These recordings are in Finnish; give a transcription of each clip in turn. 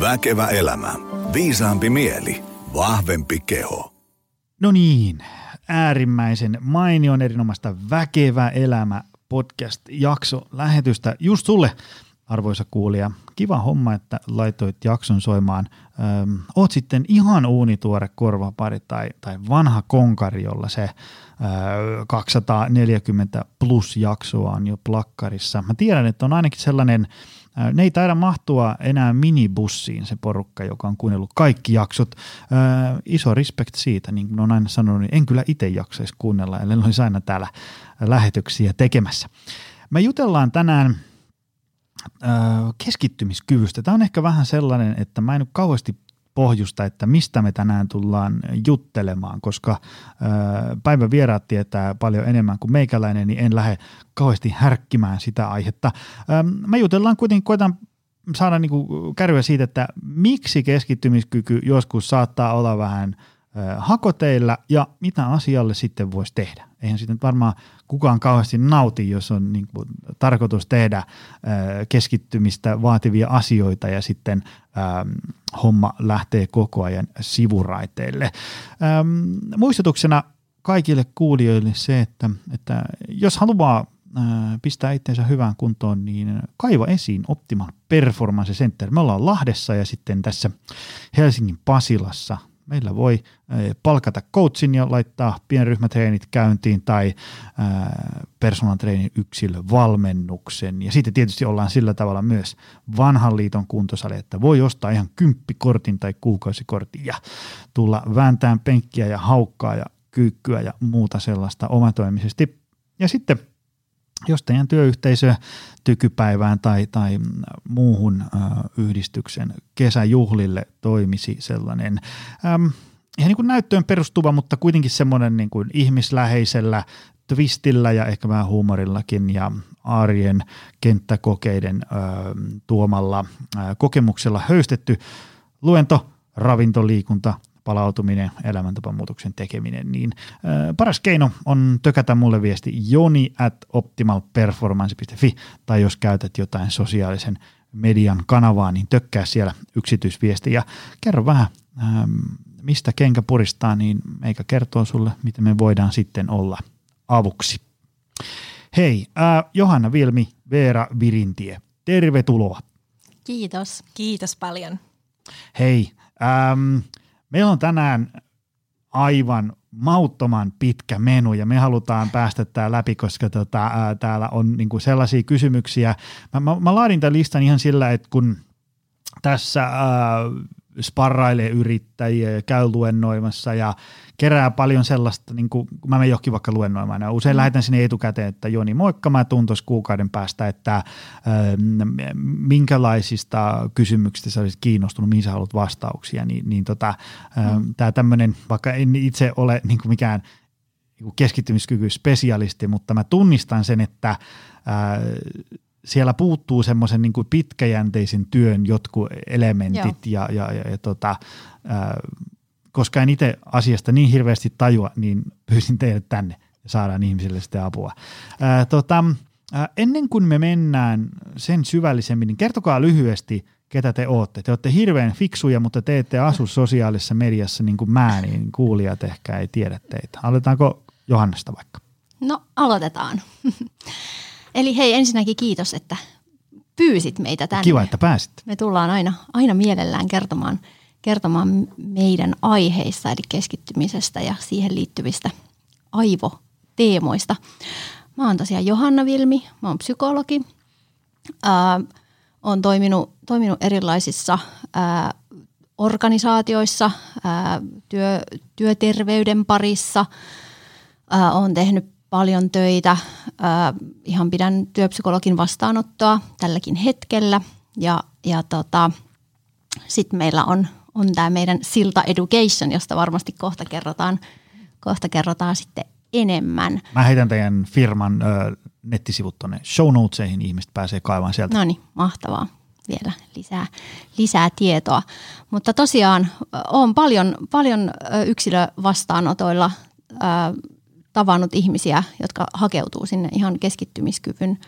Väkevä elämä. Viisaampi mieli. Vahvempi keho. No niin, äärimmäisen mainion erinomaista Väkevä elämä podcast-jakso lähetystä just sulle, arvoisa kuulija. Kiva homma, että laitoit jakson soimaan. Öm, oot sitten ihan uunituore korvapari tai, tai vanha konkari, jolla se ö, 240 plus jaksoa on jo plakkarissa. Mä tiedän, että on ainakin sellainen – ne ei taida mahtua enää minibussiin se porukka, joka on kuunnellut kaikki jaksot. iso respect siitä, niin kuin on aina sanonut, niin en kyllä itse jaksaisi kuunnella, ellei olisi aina täällä lähetyksiä tekemässä. Me jutellaan tänään keskittymiskyvystä. Tämä on ehkä vähän sellainen, että mä en nyt kauheasti pohjusta, että mistä me tänään tullaan juttelemaan, koska päivän vieraat tietää paljon enemmän kuin meikäläinen, niin en lähde kauheasti härkkimään sitä aihetta. Me jutellaan kuitenkin, koitan saada niin kuin kärryä siitä, että miksi keskittymiskyky joskus saattaa olla vähän hakoteilla ja mitä asialle sitten voisi tehdä. Eihän sitten varmaan kukaan kauheasti nauti, jos on niin kuin tarkoitus tehdä keskittymistä vaativia asioita ja sitten homma lähtee koko ajan sivuraiteille. Muistutuksena kaikille kuulijoille se, että, että jos haluaa pistää itseensä hyvään kuntoon, niin kaiva esiin Optimal Performance Center. Me ollaan Lahdessa ja sitten tässä Helsingin Pasilassa Meillä voi palkata coachin ja laittaa pienryhmätreenit käyntiin tai personal treenin yksilövalmennuksen. Ja sitten tietysti ollaan sillä tavalla myös vanhan liiton kuntosali, että voi ostaa ihan kymppikortin tai kuukausikortin ja tulla vääntään penkkiä ja haukkaa ja kyykkyä ja muuta sellaista omatoimisesti. Ja sitten jos teidän työyhteisö tykypäivään tai, tai muuhun ö, yhdistyksen kesäjuhlille toimisi sellainen äm, ihan niin kuin näyttöön perustuva, mutta kuitenkin semmoinen niin kuin ihmisläheisellä twistillä ja ehkä vähän huumorillakin ja arjen kenttäkokeiden ö, tuomalla ö, kokemuksella höystetty luento, ravintoliikunta, palautuminen, elämäntapamuutoksen tekeminen, niin äh, paras keino on tökätä mulle viesti joni at optimalperformance.fi tai jos käytät jotain sosiaalisen median kanavaa, niin tökkää siellä yksityisviesti ja kerro vähän, ähm, mistä kenkä puristaa, niin meikä kertoo sulle, miten me voidaan sitten olla avuksi. Hei, äh, Johanna Vilmi, Veera Virintie, tervetuloa. Kiitos. Kiitos paljon. Hei, ähm, Meillä on tänään aivan mauttoman pitkä menu ja me halutaan päästä tämä läpi, koska tota, ää, täällä on niinku sellaisia kysymyksiä. Mä, mä, mä laadin tämän listan ihan sillä, että kun tässä ää, sparrailee yrittäjiä ja käy luennoimassa ja kerää paljon sellaista, niin kuin, kun mä menen johonkin vaikka luennoimaan, ja usein mm. lähetän sinne etukäteen, että Joni, moikka, mä tuun tuossa kuukauden päästä, että äh, minkälaisista kysymyksistä sä olisit kiinnostunut, mihin sä haluat vastauksia, niin, niin tota, äh, mm. tämä tämmöinen, vaikka en itse ole niin kuin mikään niin keskittymiskyky spesialisti, mutta mä tunnistan sen, että äh, siellä puuttuu semmoisen niin pitkäjänteisen työn jotkut elementit ja, ja, ja, ja tota, äh, koska en itse asiasta niin hirveästi tajua, niin pyysin teidät tänne ja saadaan ihmisille sitten apua. Ää, tota, ää, ennen kuin me mennään sen syvällisemmin, niin kertokaa lyhyesti, ketä te olette. Te olette hirveän fiksuja, mutta te ette asu sosiaalisessa mediassa niin kuin mä, niin kuulijat ehkä ei tiedä teitä. Aloitetaanko Johannasta vaikka? No aloitetaan. Eli hei ensinnäkin kiitos, että pyysit meitä tänne. Kiva, että pääsit. Me tullaan aina, aina mielellään kertomaan – kertomaan meidän aiheista eli keskittymisestä ja siihen liittyvistä aivoteemoista. Mä oon tosiaan Johanna Vilmi, mä oon psykologi. Ää, oon toiminut, toiminut erilaisissa ää, organisaatioissa, ää, työ, työterveyden parissa. Ää, oon tehnyt paljon töitä. Ihan pidän työpsykologin vastaanottoa tälläkin hetkellä. Ja, ja tota, sitten meillä on on tämä meidän Silta Education, josta varmasti kohta kerrotaan, kohta kerrotaan sitten enemmän. Mä heitän teidän firman ö, nettisivut tuonne show notesihin, ihmiset pääsee kaivaan sieltä. No niin, mahtavaa. Vielä lisää, lisää tietoa. Mutta tosiaan olen paljon, paljon yksilövastaanotoilla ö, tavannut ihmisiä, jotka hakeutuu sinne ihan keskittymiskyvyn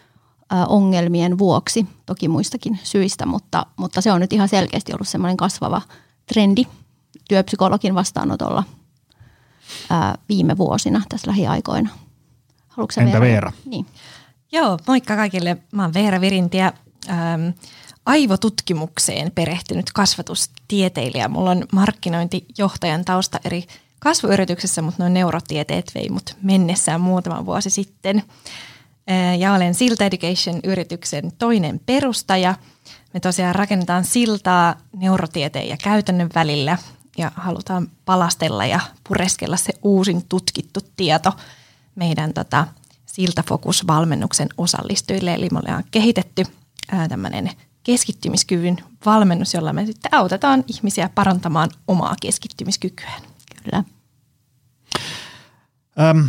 ongelmien vuoksi, toki muistakin syistä, mutta, mutta se on nyt ihan selkeästi ollut semmoinen kasvava trendi työpsykologin vastaanotolla ää, viime vuosina, tässä lähiaikoina. Haluatko Entä Veera? Veera? Niin. Joo, moikka kaikille. Mä oon Veera Virintiä, ähm, aivotutkimukseen perehtynyt kasvatustieteilijä. Mulla on markkinointijohtajan tausta eri kasvuyrityksessä, mutta noin neurotieteet vei mut mennessään muutama vuosi sitten. Ja olen Silta Education-yrityksen toinen perustaja. Me tosiaan rakennetaan siltaa neurotieteen ja käytännön välillä ja halutaan palastella ja pureskella se uusin tutkittu tieto meidän tota, Siltafokus-valmennuksen osallistujille. Eli me ollaan kehitetty tämmöinen keskittymiskyvyn valmennus, jolla me sitten autetaan ihmisiä parantamaan omaa keskittymiskykyään. Kyllä. Öm,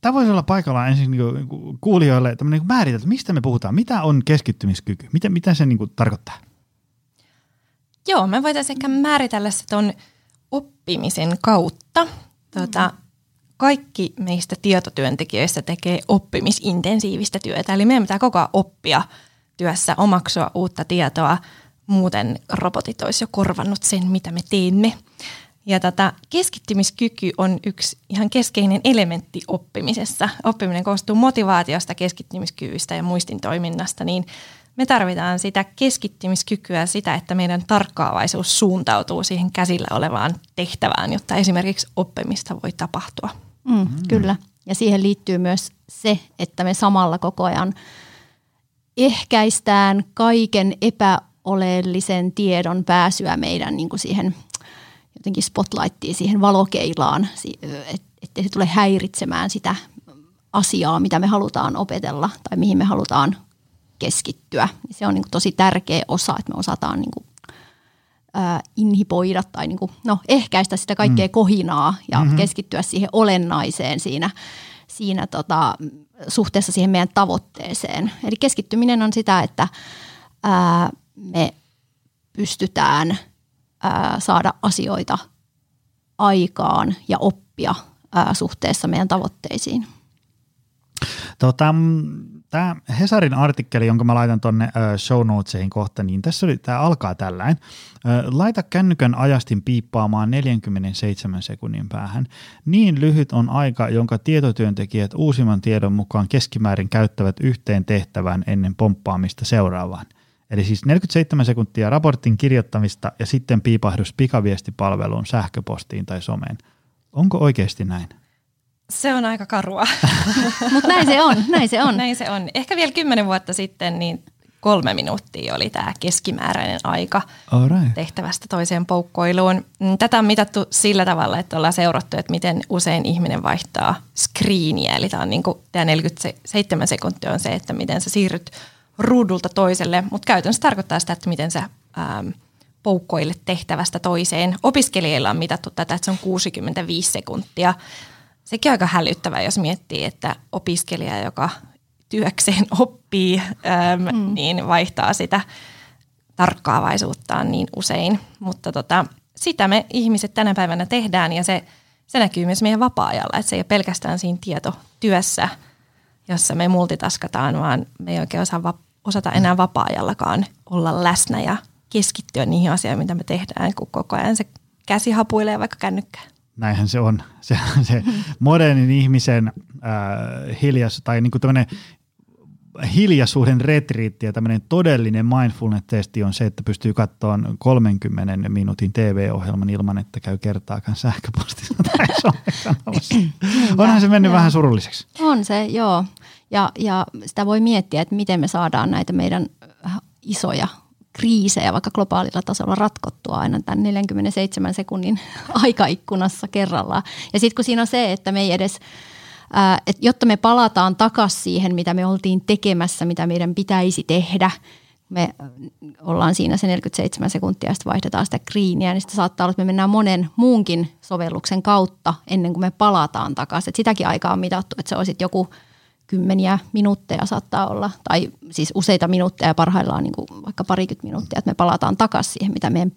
tämä voisi olla paikallaan ensin niin kuulijoille tämmöinen niin määritelty, mistä me puhutaan, mitä on keskittymiskyky, mitä, mitä se niin kuin tarkoittaa? Joo, me voitaisiin ehkä määritellä se tuon oppimisen kautta. Tuota, kaikki meistä tietotyöntekijöistä tekee oppimisintensiivistä työtä, eli meidän pitää koko ajan oppia työssä, omaksua uutta tietoa, muuten robotit olisi jo korvannut sen, mitä me teemme. Ja tätä keskittymiskyky on yksi ihan keskeinen elementti oppimisessa. Oppiminen koostuu motivaatiosta, keskittymiskyvystä ja muistin toiminnasta, niin me tarvitaan sitä keskittymiskykyä, sitä, että meidän tarkkaavaisuus suuntautuu siihen käsillä olevaan tehtävään, jotta esimerkiksi oppimista voi tapahtua. Mm, mm. Kyllä. Ja siihen liittyy myös se, että me samalla koko ajan ehkäistään kaiken epäoleellisen tiedon pääsyä meidän niin kuin siihen jotenkin spotlightiin, siihen valokeilaan, että se tule häiritsemään sitä asiaa, mitä me halutaan opetella tai mihin me halutaan keskittyä. Se on niin kuin tosi tärkeä osa, että me osataan niin kuin ää, inhipoida tai niin kuin, no, ehkäistä sitä kaikkea mm. kohinaa ja mm-hmm. keskittyä siihen olennaiseen siinä, siinä tota, suhteessa siihen meidän tavoitteeseen. Eli keskittyminen on sitä, että ää, me pystytään ää, saada asioita aikaan ja oppia ää, suhteessa meidän tavoitteisiin. Tota, Tämä Hesarin artikkeli, jonka mä laitan tuonne show notesiin kohta, niin tässä oli, tämä alkaa tällainen. Laita kännykän ajastin piippaamaan 47 sekunnin päähän. Niin lyhyt on aika, jonka tietotyöntekijät uusimman tiedon mukaan keskimäärin käyttävät yhteen tehtävään ennen pomppaamista seuraavaan. Eli siis 47 sekuntia raportin kirjoittamista ja sitten piipahdus pikaviestipalveluun, sähköpostiin tai someen. Onko oikeasti näin? Se on aika karua. Mutta näin se on, näin se on. näin se on. Ehkä vielä kymmenen vuotta sitten niin kolme minuuttia oli tämä keskimääräinen aika right. tehtävästä toiseen poukkoiluun. Tätä on mitattu sillä tavalla, että ollaan seurattu, että miten usein ihminen vaihtaa screeniä. Eli tämä, on niin kuin, tämä 47 sekuntia on se, että miten sä siirryt ruudulta toiselle, mutta käytännössä tarkoittaa sitä, että miten sä ähm, poukkoilet tehtävästä toiseen. Opiskelijoilla on mitattu tätä, että se on 65 sekuntia sekin on aika hälyttävää, jos miettii, että opiskelija, joka työkseen oppii, äm, mm. niin vaihtaa sitä tarkkaavaisuuttaan niin usein. Mutta tota, sitä me ihmiset tänä päivänä tehdään ja se, se näkyy myös meidän vapaa-ajalla. Että se ei ole pelkästään siinä tietotyössä, jossa me multitaskataan, vaan me ei oikein osaa, osata enää vapaa-ajallakaan olla läsnä ja keskittyä niihin asioihin, mitä me tehdään, kun koko ajan se käsi hapuilee vaikka kännykkään näinhän se on. Se, se modernin ihmisen äh, hiljas, tai niin kuin hiljaisuuden retriitti ja tämmöinen todellinen mindfulness-testi on se, että pystyy katsoa 30 minuutin TV-ohjelman ilman, että käy kertaakaan sähköpostissa tai somekanavassa. Onhan se mennyt joo. vähän surulliseksi. On se, joo. Ja, ja sitä voi miettiä, että miten me saadaan näitä meidän isoja kriisejä vaikka globaalilla tasolla ratkottua aina tämän 47 sekunnin aikaikkunassa kerrallaan. Ja sitten kun siinä on se, että me ei edes, että jotta me palataan takaisin siihen, mitä me oltiin tekemässä, mitä meidän pitäisi tehdä, me ollaan siinä se 47 sekuntia ja sitten vaihdetaan sitä kriiniä, niin sitten saattaa olla, että me mennään monen muunkin sovelluksen kautta ennen kuin me palataan takaisin. Et sitäkin aikaa on mitattu, että se olisi joku – kymmeniä minuutteja saattaa olla, tai siis useita minuutteja parhaillaan niin kuin vaikka parikymmentä minuuttia, että me palataan takaisin siihen, mitä meidän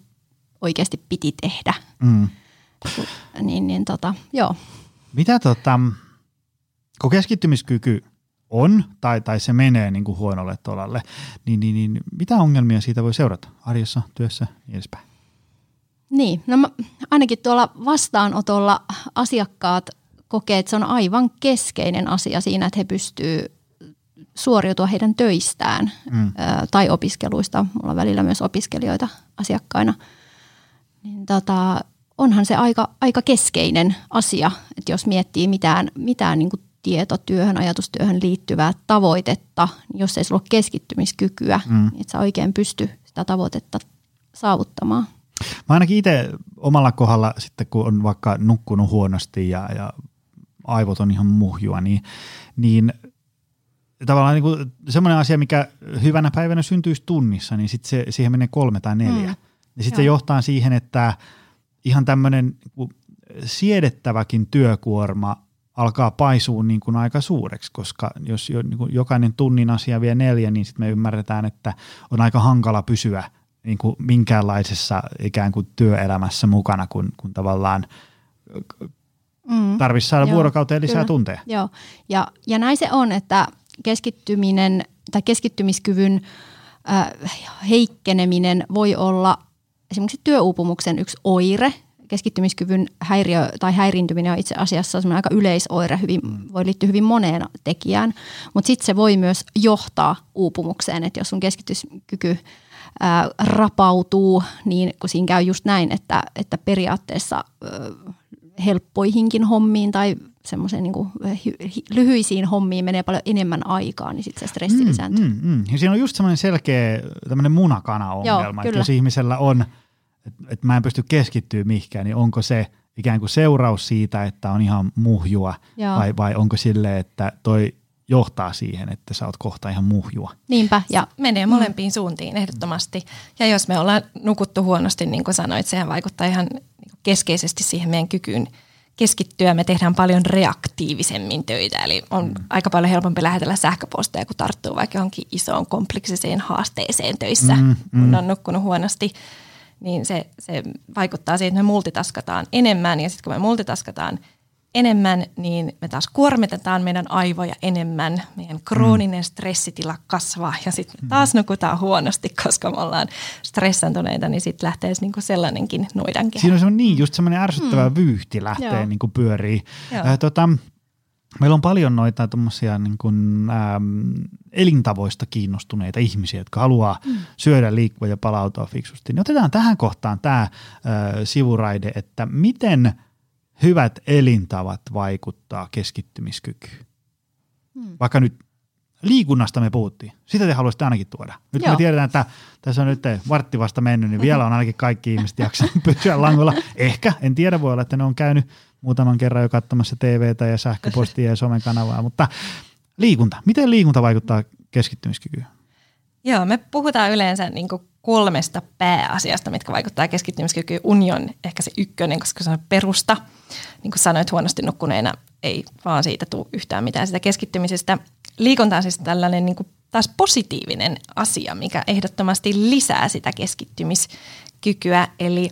oikeasti piti tehdä. Mm. Niin, niin tota, joo. Mitä tota, kun keskittymiskyky on tai, tai se menee niin kuin huonolle tolalle, niin, niin, niin mitä ongelmia siitä voi seurata arjessa, työssä ja niin edespäin? Niin, no mä, ainakin tuolla vastaanotolla asiakkaat kokee, että se on aivan keskeinen asia siinä, että he pystyvät suoriutua heidän töistään mm. tai opiskeluista. Mulla on välillä myös opiskelijoita asiakkaina. Niin tota, onhan se aika, aika keskeinen asia, että jos miettii mitään, mitään niin tietotyöhön, ajatustyöhön liittyvää tavoitetta, jos ei sulla ole keskittymiskykyä, mm. niin et sä oikein pysty sitä tavoitetta saavuttamaan. Mä ainakin itse omalla kohdalla sitten, kun on vaikka nukkunut huonosti ja, ja aivot on ihan muhjua, niin, niin tavallaan niin kuin semmoinen asia, mikä hyvänä päivänä syntyisi tunnissa, niin sitten se, siihen menee kolme tai neljä. Mm. Ja sitten se johtaa siihen, että ihan tämmöinen niin siedettäväkin työkuorma alkaa paisua niin kuin aika suureksi, koska jos jo, niin kuin jokainen tunnin asia vie neljä, niin sitten me ymmärretään, että on aika hankala pysyä niin kuin minkäänlaisessa ikään kuin työelämässä mukana, kun, kun tavallaan mm, tarvitsisi saada joo, vuorokauteen lisää kyllä, tunteja. Joo, ja, ja näin se on, että keskittyminen tai keskittymiskyvyn äh, heikkeneminen voi olla esimerkiksi työuupumuksen yksi oire. Keskittymiskyvyn häiriö tai häiriintyminen on itse asiassa aika yleisoire, hyvin, mm. voi liittyä hyvin moneen tekijään, mutta sitten se voi myös johtaa uupumukseen, että jos sun keskityskyky ää, rapautuu, niin kun siinä käy just näin, että, että periaatteessa ää, helppoihinkin hommiin tai semmoiseen niin kuin lyhyisiin hommiin menee paljon enemmän aikaa, niin sitten se stressi mm, lisääntyy. Mm, mm. Ja siinä on just semmoinen selkeä tämmöinen munakana-ongelma, Joo, että jos ihmisellä on, että, että mä en pysty keskittyä mihinkään, niin onko se ikään kuin seuraus siitä, että on ihan muhjua vai, vai onko sille, että toi johtaa siihen, että sä oot kohta ihan muhjua. Niinpä. Ja menee molempiin suuntiin ehdottomasti. Ja jos me ollaan nukuttu huonosti, niin kuin sanoit, sehän vaikuttaa ihan keskeisesti siihen meidän kykyyn keskittyä. Me tehdään paljon reaktiivisemmin töitä, eli on mm. aika paljon helpompi lähetellä sähköposteja, kun tarttuu vaikka johonkin isoon kompleksiseen haasteeseen töissä, mm, mm. kun on nukkunut huonosti. Niin se, se vaikuttaa siihen, että me multitaskataan enemmän, ja sitten kun me multitaskataan – enemmän, niin me taas kuormitetaan meidän aivoja enemmän, meidän krooninen stressitila kasvaa ja sitten me taas nukutaan huonosti, koska me ollaan stressantuneita, niin sitten lähtee niinku sellainenkin noidankehä. Siinä on niin, just semmoinen ärsyttävä mm. vyyhti lähtee niin kuin pyörii. Äh, tota, meillä on paljon noita tuommoisia niin kuin, ähm, elintavoista kiinnostuneita ihmisiä, jotka haluaa mm. syödä, liikkua ja palautua fiksusti. Niin otetaan tähän kohtaan tämä äh, sivuraide, että miten – hyvät elintavat vaikuttaa keskittymiskykyyn. Hmm. Vaikka nyt liikunnasta me puhuttiin. Sitä te haluaisitte ainakin tuoda. Nyt Joo. me tiedetään, että tässä on nyt vartti vasta mennyt, niin vielä on ainakin kaikki ihmiset jaksanut pysyä langolla. Ehkä, en tiedä, voi olla, että ne on käynyt muutaman kerran jo katsomassa TVtä ja sähköpostia ja somen kanavaa, mutta liikunta. Miten liikunta vaikuttaa keskittymiskykyyn? Joo, me puhutaan yleensä niin kolmesta pääasiasta, mitkä vaikuttaa keskittymiskykyyn. Union ehkä se ykkönen, koska se on perusta. Niin kuin sanoit, huonosti nukkuneena ei vaan siitä tule yhtään mitään sitä keskittymisestä. Liikunta on siis tällainen niin kuin taas positiivinen asia, mikä ehdottomasti lisää sitä keskittymiskykyä. Eli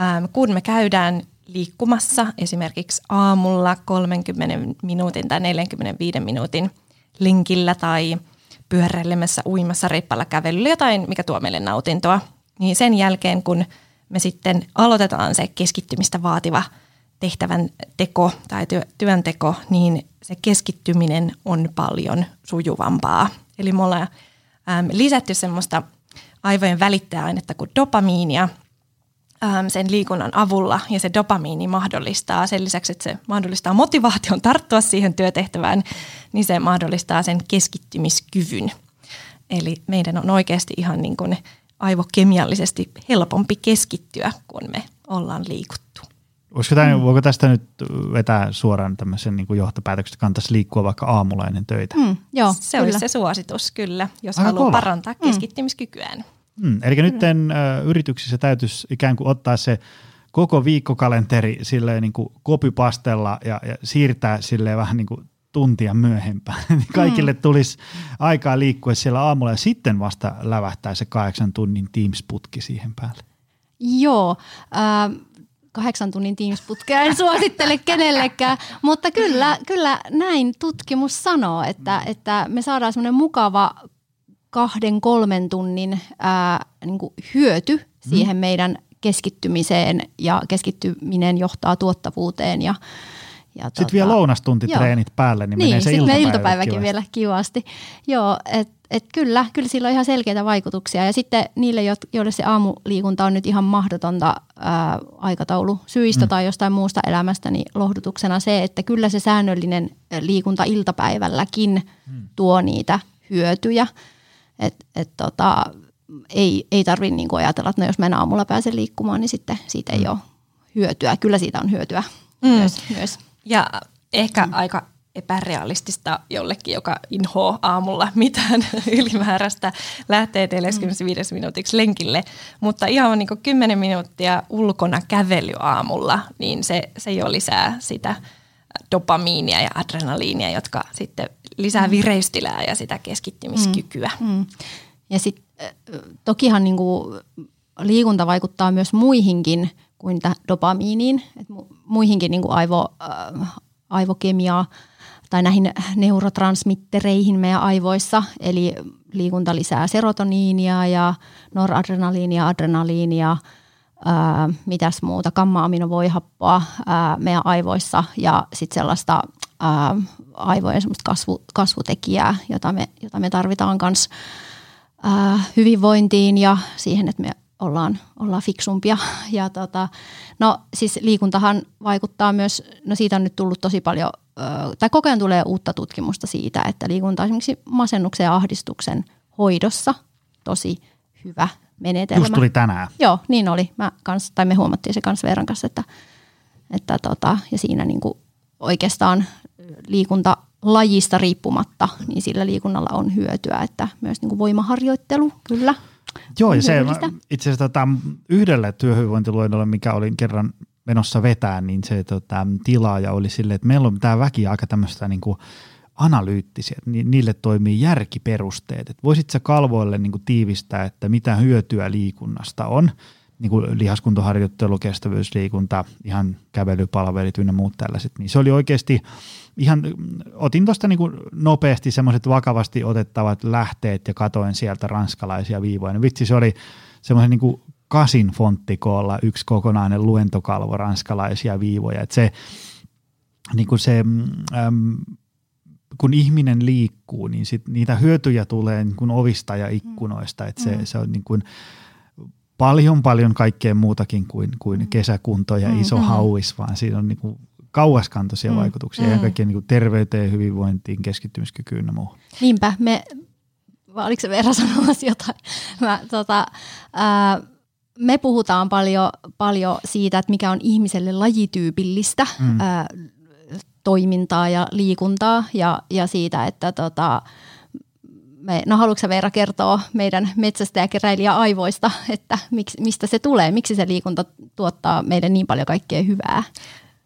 ähm, kun me käydään liikkumassa esimerkiksi aamulla 30 minuutin tai 45 minuutin linkillä tai – pyöräilemässä, uimassa, reippalla kävelyllä, jotain, mikä tuo meille nautintoa. Niin sen jälkeen, kun me sitten aloitetaan se keskittymistä vaativa tehtävän teko tai työ, työnteko, niin se keskittyminen on paljon sujuvampaa. Eli me ollaan äm, lisätty semmoista aivojen välittäjäainetta kuin dopamiinia äm, sen liikunnan avulla, ja se dopamiini mahdollistaa sen lisäksi, että se mahdollistaa motivaation tarttua siihen työtehtävään, niin se mahdollistaa sen keskittymiskyvyn. Eli meidän on oikeasti ihan niin kuin aivokemiallisesti helpompi keskittyä, kun me ollaan liikuttu. Voisiko tämä, mm. Voiko tästä nyt vetää suoraan tämmöisen niin johtopäätöksen, että kannattaisi liikkua vaikka aamulla ennen töitä? Mm, joo, se kyllä. olisi se suositus kyllä, jos Aika haluaa kova. parantaa mm. keskittymiskykyään. Mm, eli nyt uh, yrityksissä täytyisi ikään kuin ottaa se koko viikkokalenteri silleen niin kuin kopypastella ja, ja siirtää silleen vähän niin kuin tuntia myöhempään. Niin kaikille mm. tulisi aikaa liikkua siellä aamulla ja sitten vasta lävähtää se kahdeksan tunnin Teams-putki siihen päälle. Joo, äh, kahdeksan tunnin Teams-putkea en suosittele kenellekään, mutta kyllä, kyllä näin tutkimus sanoo, että, että me saadaan semmoinen mukava kahden, kolmen tunnin ää, niin kuin hyöty siihen meidän keskittymiseen ja keskittyminen johtaa tuottavuuteen ja, ja Sitten tota, vielä lounastuntitreenit joo. päälle, niin, niin menee se iltapäiväkin, iltapäiväkin vielä kivasti. Joo, että et kyllä, kyllä sillä on ihan selkeitä vaikutuksia. Ja sitten niille, joille se aamuliikunta on nyt ihan mahdotonta ää, aikataulu syistä mm. tai jostain muusta elämästä, niin lohdutuksena se, että kyllä se säännöllinen liikunta iltapäivälläkin mm. tuo niitä hyötyjä. Et, et tota, ei, ei tarvitse niinku ajatella, että no jos mä en aamulla pääse liikkumaan, niin sitten siitä ei mm. ole hyötyä. Kyllä siitä on hyötyä mm. myös, myös. Ja ehkä mm. aika epärealistista jollekin, joka inhoaa aamulla mitään ylimääräistä, lähtee 45 mm. minuutiksi lenkille. Mutta ihan niin kuin 10 minuuttia ulkona kävely aamulla, niin se, se jo lisää sitä dopamiinia ja adrenaliinia, jotka sitten lisää mm. vireystilää ja sitä keskittymiskykyä. Mm. Mm. Ja sitten tokihan niin kuin liikunta vaikuttaa myös muihinkin kuin dopamiiniin, et muihinkin niin kuin aivo, äh, aivokemiaa tai näihin neurotransmittereihin meidän aivoissa. Eli liikunta lisää serotoniinia ja noradrenaliinia, adrenaliinia, ää, mitäs muuta, gamma-aminovoihappoa ää, meidän aivoissa ja sitten sellaista ää, aivojen semmoista kasvu, kasvutekijää, jota me, jota me tarvitaan myös hyvinvointiin ja siihen, että me ollaan, ollaan fiksumpia. Ja tota, no siis liikuntahan vaikuttaa myös, no siitä on nyt tullut tosi paljon, tai koko ajan tulee uutta tutkimusta siitä, että liikunta esimerkiksi masennuksen ja ahdistuksen hoidossa tosi hyvä menetelmä. Just tuli tänään. Joo, niin oli. Mä kans, tai me huomattiin se kanssa Veeran kanssa, että, että tota, ja siinä niinku oikeastaan liikunta lajista riippumatta, niin sillä liikunnalla on hyötyä, että myös niin kuin voimaharjoittelu, kyllä. Joo, ja se itse asiassa tota, yhdelle työhyvinvointiluennolle, mikä olin kerran menossa vetää, niin se tota, tilaaja oli silleen, että meillä on tämä väki aika tämmöistä niin kuin analyyttisiä, ni, niille toimii järkiperusteet. Et voisit sä kalvoille niin kuin tiivistää, että mitä hyötyä liikunnasta on, niin kuin lihaskuntoharjoittelu, kestävyysliikunta, ihan kävelypalvelut ynnä muut tällaiset, niin se oli oikeasti – ihan otin tuosta niin nopeasti semmoiset vakavasti otettavat lähteet ja katoin sieltä ranskalaisia viivoja. No vitsi, se oli semmoisen niin kasin fonttikoolla yksi kokonainen luentokalvo ranskalaisia viivoja. Et se, niin kuin se äm, kun ihminen liikkuu, niin sit niitä hyötyjä tulee niin kuin ovista ja ikkunoista. Et se, mm. se on niin kuin paljon paljon kaikkea muutakin kuin, kuin mm. kesäkunto ja iso mm. hauis, vaan siinä on niin kuin kauaskantoisia mm. vaikutuksia mm. ja kaikkien niin terveyteen, hyvinvointiin, keskittymiskykyyn ja muuhun. Niinpä, me, vai oliko se Veera sanomassa jotain? Mä, tota, ää, me puhutaan paljon, paljon siitä, että mikä on ihmiselle lajityypillistä mm. ää, toimintaa ja liikuntaa ja, ja siitä, että tota, me, no haluatko Veera kertoa meidän metsästäjäkeräilijä aivoista, että miksi, mistä se tulee, miksi se liikunta tuottaa meille niin paljon kaikkea hyvää?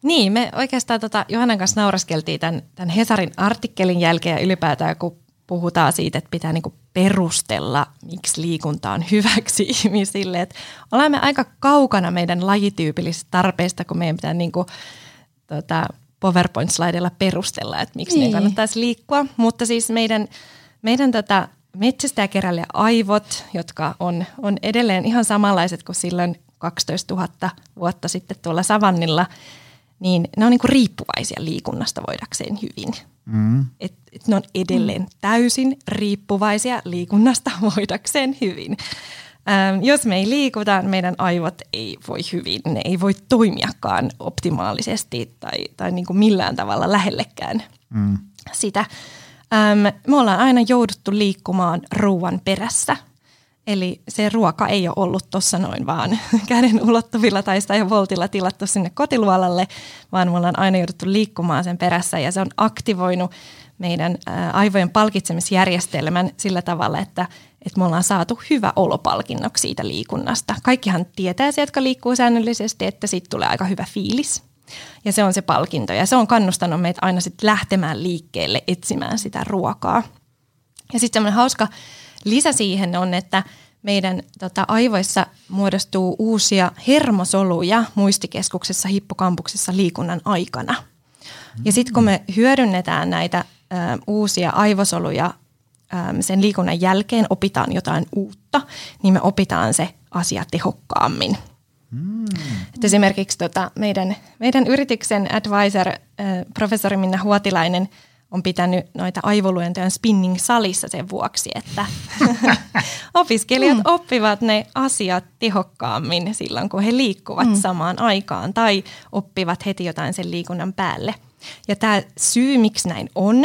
Niin, me oikeastaan tota Johannan kanssa nauraskeltiin tämän, tämän Hesarin artikkelin jälkeen ja ylipäätään kun puhutaan siitä, että pitää niinku perustella, miksi liikunta on hyväksi ihmisille. Et olemme aika kaukana meidän lajityypillisistä tarpeista, kun meidän pitää niinku, tota, PowerPoint-slaidilla perustella, että miksi niin. meidän kannattaisi liikkua. Mutta siis meidän, meidän tota, metsästäjäkeräilijä aivot, jotka on, on edelleen ihan samanlaiset kuin silloin 12 000 vuotta sitten tuolla savannilla – niin ne on niin kuin riippuvaisia liikunnasta voidakseen hyvin. Mm. Et, et ne on edelleen täysin riippuvaisia liikunnasta voidakseen hyvin. Ähm, jos me ei liikuta, meidän aivot ei voi hyvin, ne ei voi toimiakaan optimaalisesti tai, tai niin kuin millään tavalla lähellekään mm. sitä. Ähm, me ollaan aina jouduttu liikkumaan ruoan perässä – Eli se ruoka ei ole ollut tuossa noin vaan käden ulottuvilla tai sitä ei voltilla tilattu sinne kotiluolalle, vaan me ollaan aina jouduttu liikkumaan sen perässä ja se on aktivoinut meidän aivojen palkitsemisjärjestelmän sillä tavalla, että, että me ollaan saatu hyvä olopalkinnoksi siitä liikunnasta. Kaikkihan tietää se, jotka liikkuu säännöllisesti, että siitä tulee aika hyvä fiilis. Ja se on se palkinto ja se on kannustanut meitä aina sitten lähtemään liikkeelle etsimään sitä ruokaa. Ja sitten semmoinen hauska lisä siihen on, että meidän tota, aivoissa muodostuu uusia hermosoluja muistikeskuksessa hippokampuksessa liikunnan aikana. Ja sitten kun me hyödynnetään näitä ö, uusia aivosoluja sen liikunnan jälkeen, opitaan jotain uutta, niin me opitaan se asia tehokkaammin. Mm. Et esimerkiksi tota, meidän, meidän yrityksen advisor, äh, professori Minna Huotilainen, on pitänyt noita aivoluentoja spinning-salissa sen vuoksi, että opiskelijat mm. oppivat ne asiat tehokkaammin silloin, kun he liikkuvat mm. samaan aikaan tai oppivat heti jotain sen liikunnan päälle. Ja tämä syy, miksi näin on,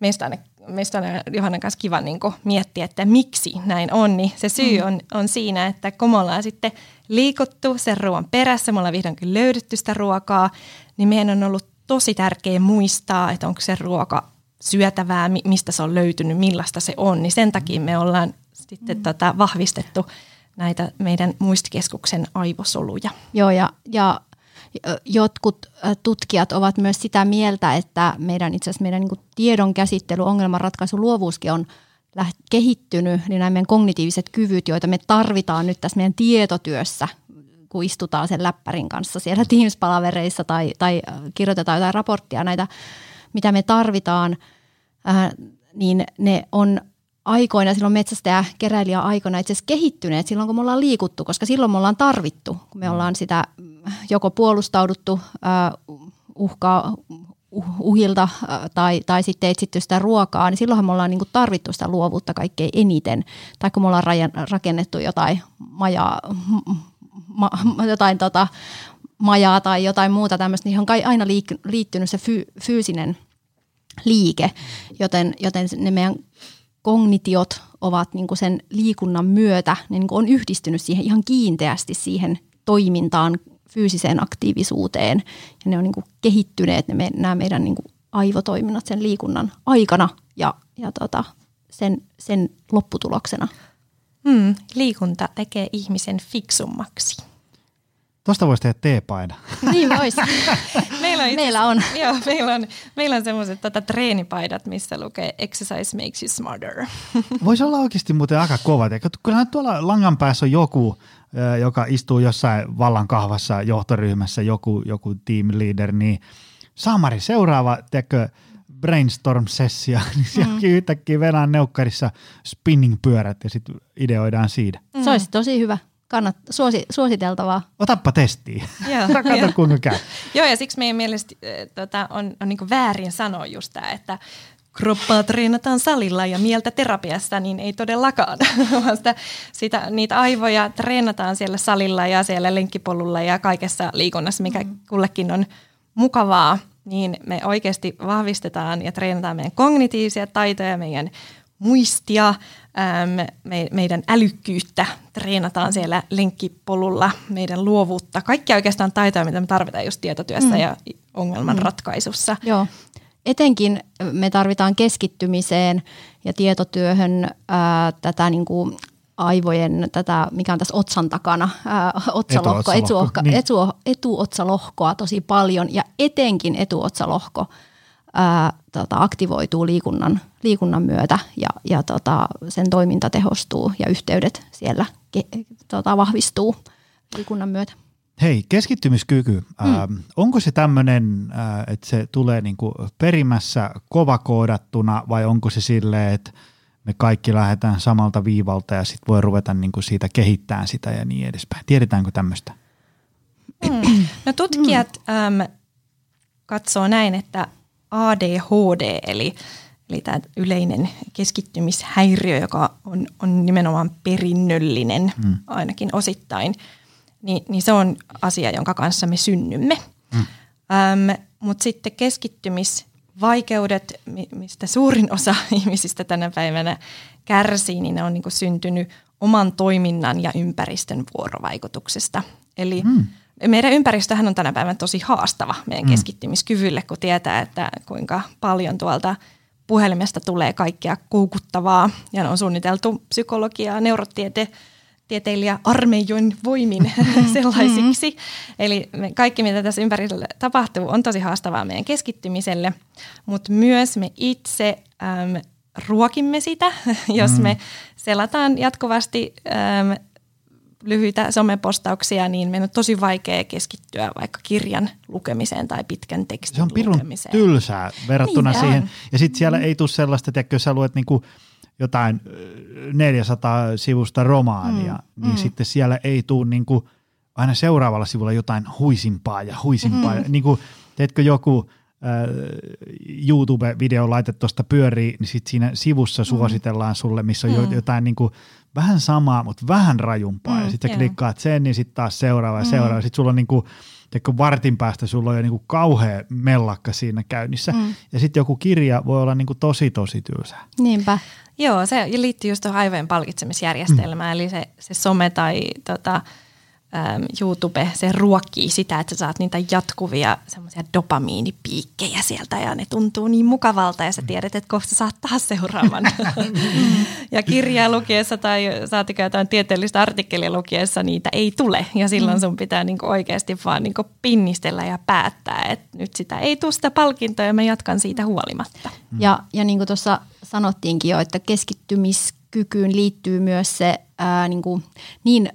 meistä on, meistä on Johannan kanssa kiva niin miettiä, että miksi näin on, niin se syy mm. on, on siinä, että kun me ollaan sitten liikuttu sen ruoan perässä, me ollaan vihdoinkin löydetty sitä ruokaa, niin meidän on ollut tosi tärkeää muistaa, että onko se ruoka syötävää, mistä se on löytynyt, millaista se on, niin sen takia me ollaan sitten mm. tota vahvistettu näitä meidän muistikeskuksen aivosoluja. Joo, ja, ja jotkut tutkijat ovat myös sitä mieltä, että meidän itse asiassa meidän niin tiedon käsittely, ongelmanratkaisu, luovuuskin on kehittynyt, niin nämä meidän kognitiiviset kyvyt, joita me tarvitaan nyt tässä meidän tietotyössä, kun istutaan sen läppärin kanssa siellä Teams-palavereissa tai, tai kirjoitetaan jotain raporttia, näitä, mitä me tarvitaan, niin ne on aikoina, silloin metsästäjä keräilijä aikoina itse asiassa kehittyneet silloin, kun me ollaan liikuttu, koska silloin me ollaan tarvittu, kun me ollaan sitä joko puolustauduttu äh, uhkaa, uhilta tai, tai sitten etsitty sitä ruokaa, niin silloinhan me ollaan niin kuin tarvittu sitä luovuutta kaikkein eniten. Tai kun me ollaan rakennettu jotain majaa, ma, jotain tota, majaa tai jotain muuta tämmöistä, niin on kai aina liik- liittynyt se fy, fyysinen liike, joten, joten ne meidän kognitiot ovat niin kuin sen liikunnan myötä, ne niin kuin on yhdistynyt siihen ihan kiinteästi siihen toimintaan, fyysiseen aktiivisuuteen ja ne on niin kuin kehittyneet ne me, nämä meidän niin kuin aivotoiminnat sen liikunnan aikana ja, ja tota, sen, sen lopputuloksena. Hmm, liikunta tekee ihmisen fiksummaksi. Tuosta voisi tehdä teepaida. Niin voisi. meillä on, meillä on. Joo, meillä on, meillä on semmoiset tota, treenipaidat, missä lukee exercise makes you smarter. voisi olla oikeasti muuten aika kova. Kyllähän tuolla langan päässä on joku, joka istuu jossain vallan kahvassa johtoryhmässä, joku, joku team leader, niin Samari, seuraava, tiedätkö, brainstorm-sessio, niin sielläkin mm. yhtäkkiä vedään neukkarissa spinning-pyörät ja sitten ideoidaan siitä. Mm. Se olisi tosi hyvä. Kannat, suosi, suositeltavaa. Otappa testiin. Joo, Kato kuinka käy. Joo, ja siksi meidän mielestä äh, tota, on, on niin väärin sanoa just tämä, että kroppaa treenataan salilla ja mieltä terapiassa, niin ei todellakaan, vaan sitä, sitä, niitä aivoja treenataan siellä salilla ja siellä lenkkipolulla ja kaikessa liikunnassa, mikä mm. kullekin on mukavaa, niin me oikeasti vahvistetaan ja treenataan meidän kognitiivisia taitoja, meidän muistia, me, meidän älykkyyttä, treenataan siellä lenkkipolulla, meidän luovuutta, kaikkia oikeastaan taitoja, mitä me tarvitaan just tietotyössä mm. ja ongelmanratkaisussa. Mm. Joo. Etenkin me tarvitaan keskittymiseen ja tietotyöhön ää, tätä niin kuin aivojen, tätä, mikä on tässä otsan takana, ää, otsalohko, etuotsalohko, niin. etu, etuotsalohkoa tosi paljon ja etenkin etuotsalohko ää, tota, aktivoituu liikunnan, liikunnan myötä ja, ja tota, sen toiminta tehostuu ja yhteydet siellä ke, tota, vahvistuu liikunnan myötä. Hei, keskittymiskyky, mm. äh, onko se tämmöinen, äh, että se tulee niinku perimässä kovakoodattuna vai onko se silleen, että me kaikki lähdetään samalta viivalta ja sitten voi ruveta niinku siitä kehittämään sitä ja niin edespäin. Tiedetäänkö tämmöistä? Mm. No tutkijat mm. äm, katsoo näin, että ADHD eli, eli tämä yleinen keskittymishäiriö, joka on, on nimenomaan perinnöllinen mm. ainakin osittain – niin, niin se on asia, jonka kanssa me synnymme. Mm. Mutta sitten keskittymisvaikeudet, mistä suurin osa ihmisistä tänä päivänä kärsii, niin ne on niinku syntynyt oman toiminnan ja ympäristön vuorovaikutuksesta. Eli mm. meidän ympäristöhän on tänä päivänä tosi haastava meidän mm. keskittymiskyvylle, kun tietää, että kuinka paljon tuolta puhelimesta tulee kaikkea koukuttavaa ja on suunniteltu psykologiaa, neurotiete, tieteilijä armeijoin voimin sellaisiksi. Mm-hmm. Eli me kaikki, mitä tässä ympärillä tapahtuu, on tosi haastavaa meidän keskittymiselle, mutta myös me itse äm, ruokimme sitä, jos mm. me selataan jatkuvasti äm, lyhyitä somepostauksia, niin meidän on tosi vaikea keskittyä vaikka kirjan lukemiseen tai pitkän tekstin Se on pirun lukemiseen. tylsää verrattuna Niin siihen. on. Ja sitten siellä ei tule sellaista, että jos sä luet niinku jotain ö, 400 sivusta romaania, mm, niin mm. sitten siellä ei tule niinku aina seuraavalla sivulla jotain huisimpaa ja huisimpaa. Mm. Niin kuin, teetkö joku YouTube-video laitet tuosta pyörii, niin sitten siinä sivussa suositellaan sulle, missä on mm. jotain niin kuin, vähän samaa, mutta vähän rajumpaa. Mm, ja sitten klikkaat sen, niin sitten taas seuraava ja seuraava. Sitten sulla on niin kuin, Teekö vartin päästä sulla on jo niinku kauhea mellakka siinä käynnissä. Mm. Ja sitten joku kirja voi olla niinku tosi tosi tylsää. Niinpä. Joo, se liittyy just tuohon aivojen palkitsemisjärjestelmään, mm. eli se, se some tai tota, äm, YouTube, se ruokkii sitä, että sä saat niitä jatkuvia semmoisia dopamiinipiikkejä sieltä ja ne tuntuu niin mukavalta ja sä tiedät, että kohta saat taas seuraavan. ja kirjaa lukiessa tai saatika jotain tieteellistä artikkelia lukiessa niitä ei tule ja silloin sun pitää niinku oikeasti vaan niinku pinnistellä ja päättää, että nyt sitä ei tule sitä palkintoa ja mä jatkan siitä huolimatta. Ja, ja niin kuin tuossa sanottiinkin jo, että keskittymiskykyyn liittyy myös se ää, niin, kuin, niin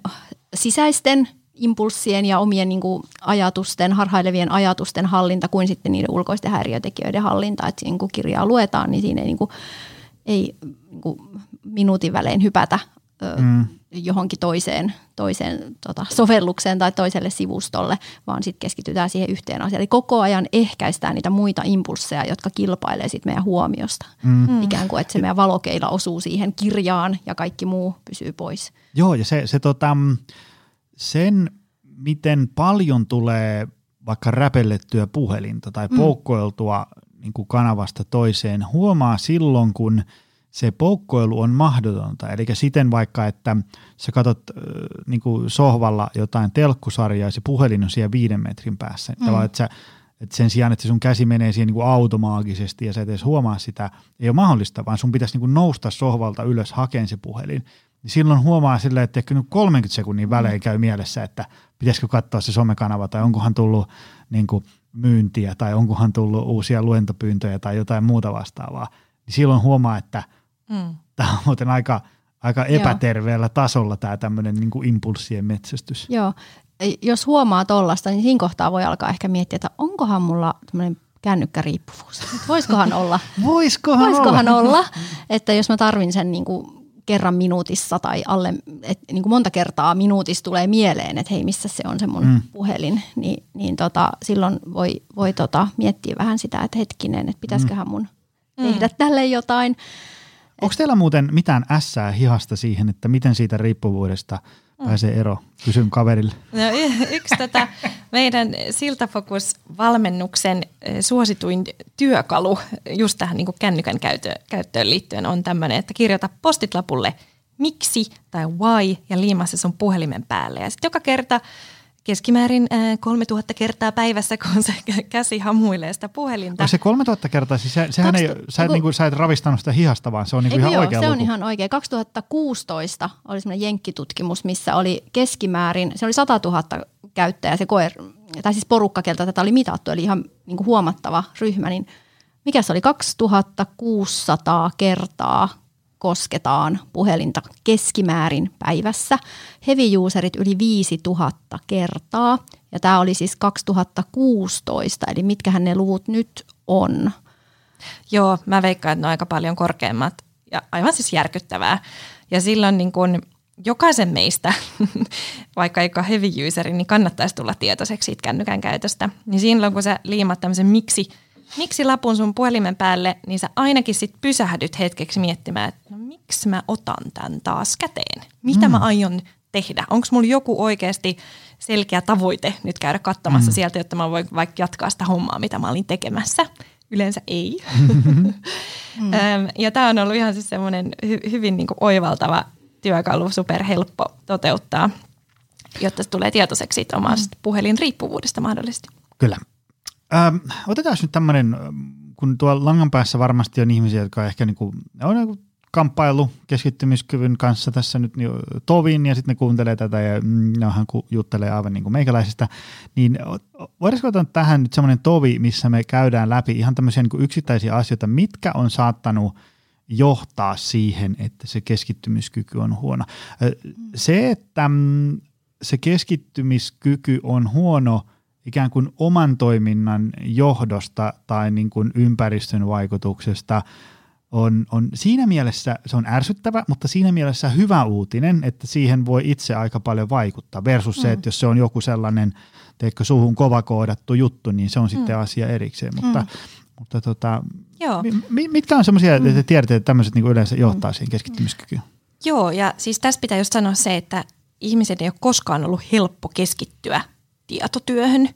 sisäisten impulssien ja omien niin kuin, ajatusten, harhailevien ajatusten hallinta kuin sitten niiden ulkoisten häiriötekijöiden hallinta. Että niin kun kirjaa luetaan, niin siinä ei, niin kuin, ei niin kuin, minuutin välein hypätä mm. johonkin toiseen, toiseen tota, sovellukseen tai toiselle sivustolle, vaan sitten keskitytään siihen yhteen asiaan. Eli koko ajan ehkäistään niitä muita impulsseja, jotka kilpailee sitten meidän huomiosta. Mm. Ikään kuin, että se meidän valokeila osuu siihen kirjaan ja kaikki muu pysyy pois. Joo, ja se, se tota, mm, sen, miten paljon tulee vaikka räpellettyä puhelinta tai Mm. poukkoiltua niin kuin kanavasta toiseen, huomaa silloin, kun se poukkoilu on mahdotonta. Eli siten vaikka, että sä katsot äh, niin kuin sohvalla jotain telkkusarjaa ja se puhelin on siellä viiden metrin päässä. Mm. Tavallaan, että sä, että sen sijaan, että sun käsi menee siihen niin kuin automaagisesti ja sä et edes huomaa sitä, ei ole mahdollista, vaan sun pitäisi niin kuin nousta sohvalta ylös hakeen se puhelin. Niin silloin huomaa silleen, että ehkä nyt 30 sekunnin välein käy mielessä, että pitäisikö katsoa se somekanava tai onkohan tullut niin kuin myyntiä tai onkohan tullut uusia luentopyyntöjä tai jotain muuta vastaavaa. Niin silloin huomaa, että Mm. tämä on muuten aika, aika epäterveellä tasolla tämä tämmöinen niin impulssien metsästys. Joo, jos huomaa tollasta, niin siinä kohtaa voi alkaa ehkä miettiä, että onkohan mulla tämmöinen kännykkäriippuvuus. Että Voisikohan olla, Voisikohan, voisikohan olla? olla, että jos mä tarvin sen niin kuin kerran minuutissa tai alle, että niin kuin monta kertaa minuutissa tulee mieleen, että hei, missä se on se mun Mm. mm. puhelin, niin, niin tota, silloin voi, voi tota, miettiä vähän sitä, että hetkinen, että pitäisiköhän mun tehdä tälle jotain. Onko teillä muuten mitään ässää hihasta siihen, että miten siitä riippuvuudesta pääsee ero? Kysyn kaverille. No, y- yksi tätä meidän Siltafokus-valmennuksen suosituin työkalu just tähän niin kännykän käytö, käyttöön liittyen on tämmöinen, että kirjoita postitlapulle miksi tai why ja liimaa se sun puhelimen päälle. Ja sitten joka kerta keskimäärin äh, 3000 kertaa päivässä, kun se kä- käsi hamuilee sitä puhelinta. Onko se 3000 kertaa? Siis se, sehän ei, 2000 sä, et, niin kuin, sä et ravistanut sitä hihasta, vaan se on niin kuin Eikö ihan joo, oikea se luku. on ihan oikein. 2016 oli semmoinen jenkkitutkimus, missä oli keskimäärin, se oli 100 000 käyttäjää, se koe, tai siis porukka, keltä tätä oli mitattu, eli ihan niin kuin huomattava ryhmä, niin mikä se oli, 2600 kertaa kosketaan puhelinta keskimäärin päivässä. Heavy userit yli 5000 kertaa, ja tämä oli siis 2016, eli mitkähän ne luvut nyt on. Joo, mä veikkaan, että ne on aika paljon korkeammat ja aivan siis järkyttävää. Ja silloin niin kun jokaisen meistä, vaikka ei ole heavy useri, niin kannattaisi tulla tietoiseksi siitä kännykän käytöstä. Niin silloin kun sä liimat tämmöisen miksi, miksi lapun sun puhelimen päälle, niin sä ainakin sit pysähdyt hetkeksi miettimään, että no, miksi mä otan tämän taas käteen? Mitä mm. mä aion tehdä? Onko mulla joku oikeasti selkeä tavoite nyt käydä katsomassa mm. sieltä, jotta mä voin vaikka jatkaa sitä hommaa, mitä mä olin tekemässä? Yleensä ei. mm. ja tämä on ollut ihan siis semmoinen hy- hyvin niin kuin oivaltava työkalu, superhelppo toteuttaa, jotta se tulee tietoiseksi siitä omasta mm. puhelinriippuvuudesta mahdollisesti. Kyllä. Ähm, otetaan nyt tämmöinen, kun tuolla langan päässä varmasti on ihmisiä, jotka ehkä niinku, on niinku kamppailu keskittymiskyvyn kanssa tässä nyt jo tovin ja sitten ne kuuntelee tätä ja mm, ne onhan ku, juttelee aivan niin kuin meikäläisestä, niin o- voitaisiinko ottaa tähän nyt semmoinen tovi, missä me käydään läpi ihan tämmöisiä niin kuin yksittäisiä asioita, mitkä on saattanut johtaa siihen, että se keskittymiskyky on huono. Se, että mm, se keskittymiskyky on huono ikään kuin oman toiminnan johdosta tai niin kuin ympäristön vaikutuksesta – on, on siinä mielessä se on ärsyttävä, mutta siinä mielessä hyvä uutinen, että siihen voi itse aika paljon vaikuttaa versus mm. se, että jos se on joku sellainen, teikö suhun kova koodattu juttu, niin se on sitten mm. asia erikseen, mutta, mm. mutta tota, Joo. Mi, mitkä on semmoisia, mm. että tiedätte, että tämmöiset niin yleensä johtaa mm. siihen keskittymiskykyyn? Joo, ja siis tässä pitää just sanoa se, että ihmisen ei ole koskaan ollut helppo keskittyä tietotyöhön,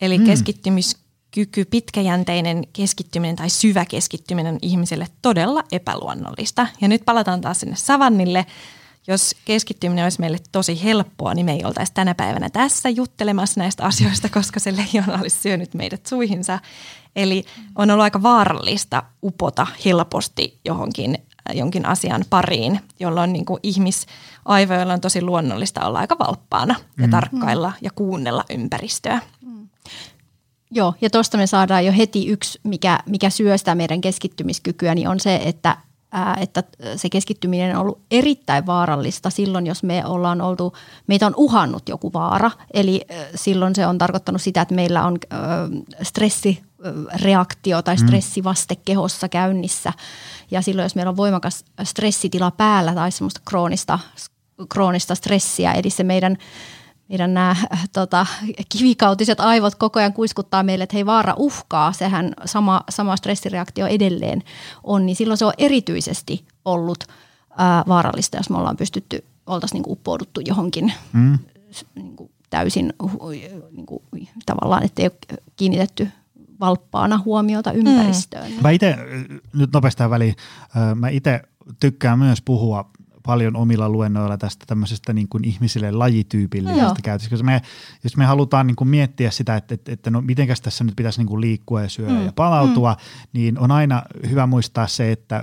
eli mm. keskittymiskyky kyky, pitkäjänteinen keskittyminen tai syvä keskittyminen on ihmiselle todella epäluonnollista. Ja nyt palataan taas sinne savannille. Jos keskittyminen olisi meille tosi helppoa, niin me ei oltaisi tänä päivänä tässä juttelemassa näistä asioista, koska se leijona olisi syönyt meidät suihinsa. Eli on ollut aika vaarallista upota helposti johonkin jonkin asian pariin, jolloin niin kuin ihmisaivoilla on tosi luonnollista olla aika valppaana ja mm. tarkkailla ja kuunnella ympäristöä. Joo, ja tuosta me saadaan jo heti yksi, mikä, mikä syö sitä meidän keskittymiskykyä, niin on se, että, että se keskittyminen on ollut erittäin vaarallista silloin, jos me ollaan oltu, meitä on uhannut joku vaara. Eli silloin se on tarkoittanut sitä, että meillä on ää, stressireaktio tai mm. stressivaste kehossa käynnissä. Ja silloin, jos meillä on voimakas stressitila päällä tai semmoista kroonista, kroonista stressiä, eli se meidän meidän nämä äh, tota, kivikautiset aivot koko ajan kuiskuttaa meille, että hei vaara uhkaa, sehän sama, sama stressireaktio edelleen on, niin silloin se on erityisesti ollut ää, äh, vaarallista, jos me ollaan pystytty, oltaisiin niin uppouduttu johonkin mm. niin kuin täysin niin kuin, tavallaan, että ei ole kiinnitetty valppaana huomiota ympäristöön. Mm. Mä itse, nyt nopeastaan väliin, mä itse tykkään myös puhua paljon omilla luennoilla tästä tämmöisestä niin kuin ihmisille lajityypillisestä käytöstä. Koska me, jos me halutaan niin kuin miettiä sitä, että, että, että no mitenkäs tässä nyt pitäisi niin kuin liikkua ja syödä mm. ja palautua, mm. niin on aina hyvä muistaa se, että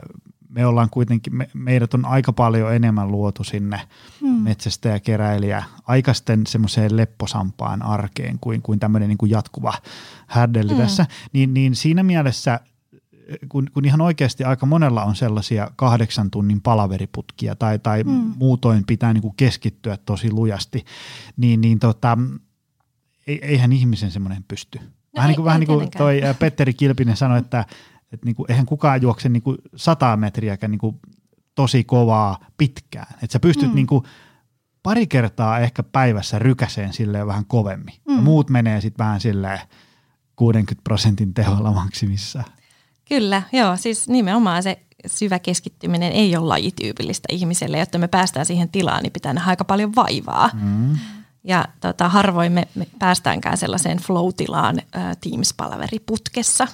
me ollaan kuitenkin, me, meidät on aika paljon enemmän luotu sinne mm. metsästä ja keräilijä aikaisten semmoiseen lepposampaan arkeen kuin, kuin tämmöinen niin kuin jatkuva härdelli mm. tässä. Niin, niin siinä mielessä – kun, kun ihan oikeasti aika monella on sellaisia kahdeksan tunnin palaveriputkia tai, tai mm. muutoin pitää niin kuin keskittyä tosi lujasti, niin, niin tota, eihän ihmisen semmoinen pysty. No vähän, ei, niin kuin, vähän niin kuin toi Petteri Kilpinen sanoi, että, että niin kuin, eihän kukaan juokse niin kuin sata metriäkään niin kuin tosi kovaa pitkään. Että sä pystyt mm. niin kuin pari kertaa ehkä päivässä rykäseen silleen vähän kovemmin. Mm. Ja muut menee sitten vähän silleen 60 prosentin teholla maksimissaan. Kyllä, joo. Siis nimenomaan se syvä keskittyminen ei ole lajityypillistä ihmiselle. Jotta me päästään siihen tilaan, niin pitää nähdä aika paljon vaivaa. Mm. Ja tota, harvoin me, me päästäänkään sellaiseen flow-tilaan ä, Teams-palaveriputkessa.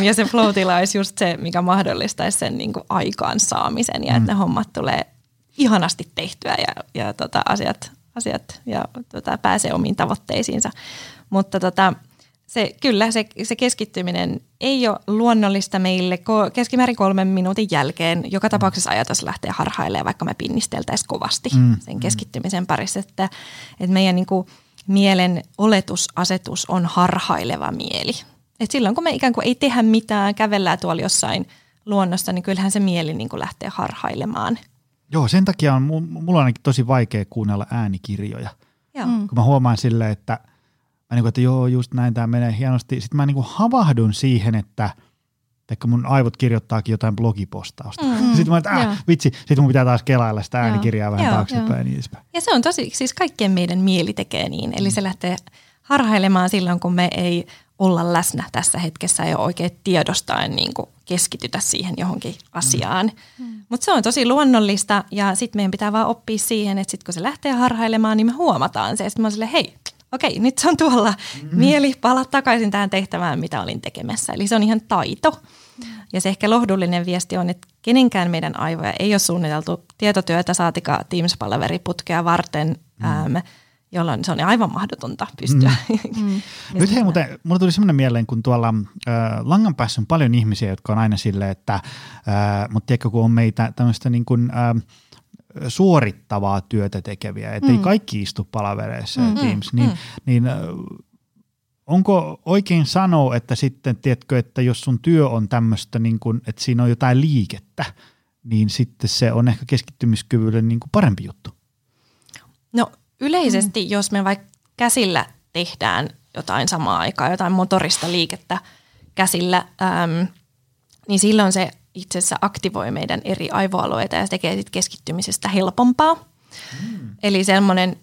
ja se flow-tila olisi just se, mikä mahdollistaisi sen niin kuin aikaansaamisen ja mm. että ne hommat tulee ihanasti tehtyä ja, ja tota, asiat, asiat ja tota, pääsee omiin tavoitteisiinsa. Mutta tota, se, kyllä, se, se keskittyminen ei ole luonnollista meille keskimäärin kolmen minuutin jälkeen. Joka tapauksessa ajatus lähtee harhailemaan, vaikka me pinnisteltäisiin kovasti mm. sen keskittymisen parissa. Että, että meidän niin kuin, mielen oletusasetus on harhaileva mieli. Et silloin kun me ikään kuin ei tehdä mitään, kävellään tuolla jossain luonnossa, niin kyllähän se mieli niin kuin lähtee harhailemaan. Joo, sen takia on mulla on ainakin tosi vaikea kuunnella äänikirjoja. Joo. Mm. Kun mä huomaan silleen, että – mä niin kuin, että joo, just näin tämä menee hienosti. Sitten mä niin kuin havahdun siihen, että että mun aivot kirjoittaakin jotain blogipostausta. Mm. Sitten mä että äh, vitsi, sitten mun pitää taas kelailla sitä äänikirjaa vähän taaksepäin ja niin edespäin. Ja se on tosi, siis kaikkien meidän mieli tekee niin. Eli se lähtee harhailemaan silloin, kun me ei olla läsnä tässä hetkessä ja oikein tiedostaen niin kuin keskitytä siihen johonkin asiaan. Mm. Mutta se on tosi luonnollista ja sitten meidän pitää vaan oppia siihen, että sitten kun se lähtee harhailemaan, niin me huomataan se. Ja sitten mä oon silleen, hei, okei, nyt se on tuolla. Mm-hmm. Mieli palaa takaisin tähän tehtävään, mitä olin tekemässä. Eli se on ihan taito. Ja se ehkä lohdullinen viesti on, että kenenkään meidän aivoja ei ole suunniteltu tietotyötä saatika Teams-palaveriputkea varten, mm. äm, jolloin se on aivan mahdotonta pystyä. Mm. mm. Nyt hei, muuten, mulle tuli semmoinen mieleen, kun tuolla äh, langan päässä on paljon ihmisiä, jotka on aina silleen, että, äh, mutta tiedätkö, kun on meitä tämmöistä niin kuin, äh, suorittavaa työtä tekeviä, että mm. ei kaikki istu palavereissa mm. ja Teams, niin, mm. niin onko oikein sanoa, että sitten, tiedätkö, että jos sun työ on tämmöistä, niin kuin, että siinä on jotain liikettä, niin sitten se on ehkä keskittymiskyvylle niin kuin parempi juttu? No yleisesti, mm. jos me vaikka käsillä tehdään jotain samaa aikaa, jotain motorista liikettä käsillä, äm, niin silloin se itse asiassa aktivoi meidän eri aivoalueita ja se tekee sit keskittymisestä helpompaa. Mm. Eli semmoinen,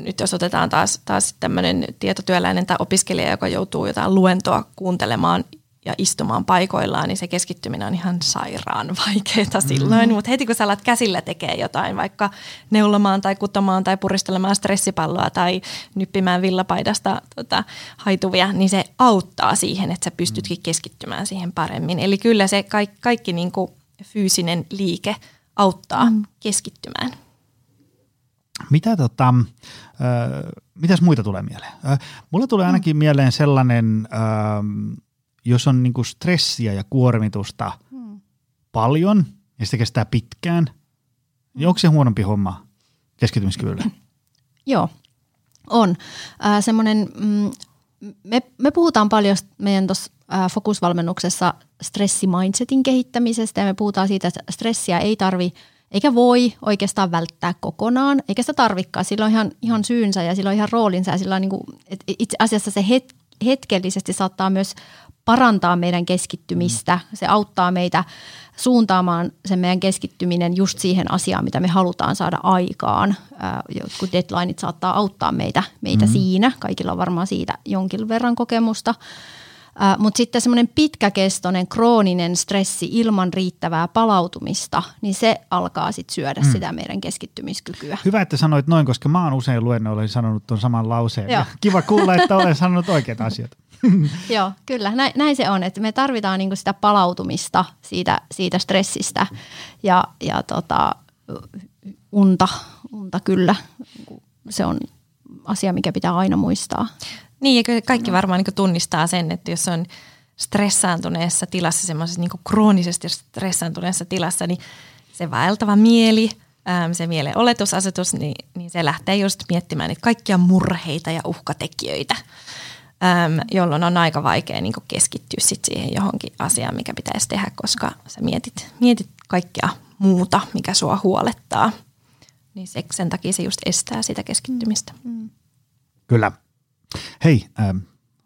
nyt jos otetaan taas, taas tämmöinen tietotyöläinen tai opiskelija, joka joutuu jotain luentoa kuuntelemaan ja istumaan paikoillaan, niin se keskittyminen on ihan sairaan vaikeaa silloin. Mm. Mutta heti kun sä alat käsillä tekee jotain, vaikka neulomaan tai kutomaan tai puristelemaan stressipalloa tai nyppimään villapaidasta tota, haituvia, niin se auttaa siihen, että sä pystytkin keskittymään siihen paremmin. Eli kyllä se kaikki, kaikki niin kuin fyysinen liike auttaa mm. keskittymään. Mitä tota, äh, mitäs muita tulee mieleen? Äh, mulle tulee ainakin mm. mieleen sellainen... Äh, jos on niinku stressiä ja kuormitusta hmm. paljon ja se kestää pitkään, niin onko se huonompi homma keskittymiskyvylle? Joo, on. Äh, semmoinen, mm, me, me puhutaan paljon meidän tuossa äh, fokusvalmennuksessa stressimindsetin kehittämisestä ja me puhutaan siitä, että stressiä ei tarvi eikä voi oikeastaan välttää kokonaan, eikä sitä tarvikaan. Sillä on ihan, ihan syynsä ja sillä on ihan roolinsa ja sillä on niin kuin, itse asiassa se het, hetkellisesti saattaa myös parantaa meidän keskittymistä. Se auttaa meitä suuntaamaan sen meidän keskittyminen just siihen asiaan, mitä me halutaan saada aikaan. Jotkut deadlineit saattaa auttaa meitä, meitä mm. siinä. Kaikilla on varmaan siitä jonkin verran kokemusta. Uh, Mutta sitten semmoinen pitkäkestoinen krooninen stressi ilman riittävää palautumista, niin se alkaa sitten syödä mm. sitä meidän keskittymiskykyä. Hyvä, että sanoit noin, koska mä oon usein luennoilla sanonut tuon saman lauseen. Ja kiva kuulla, että olen sanonut oikeat asiat. Joo, kyllä. Näin, näin se on, että me tarvitaan niinku sitä palautumista siitä, siitä stressistä ja, ja tota, unta, unta kyllä. Se on asia, mikä pitää aina muistaa. Niin, ja kaikki varmaan niin tunnistaa sen, että jos on stressaantuneessa tilassa, semmoisessa niin kroonisesti stressaantuneessa tilassa, niin se vaeltava mieli, se mielen oletusasetus, niin, niin se lähtee just miettimään niitä kaikkia murheita ja uhkatekijöitä äm, jolloin on aika vaikea niin keskittyä sit siihen johonkin asiaan, mikä pitäisi tehdä, koska sä mietit, mietit kaikkea muuta, mikä sua huolettaa. Niin se, sen takia se just estää sitä keskittymistä. Mm. mm. Kyllä. Hei, ähm,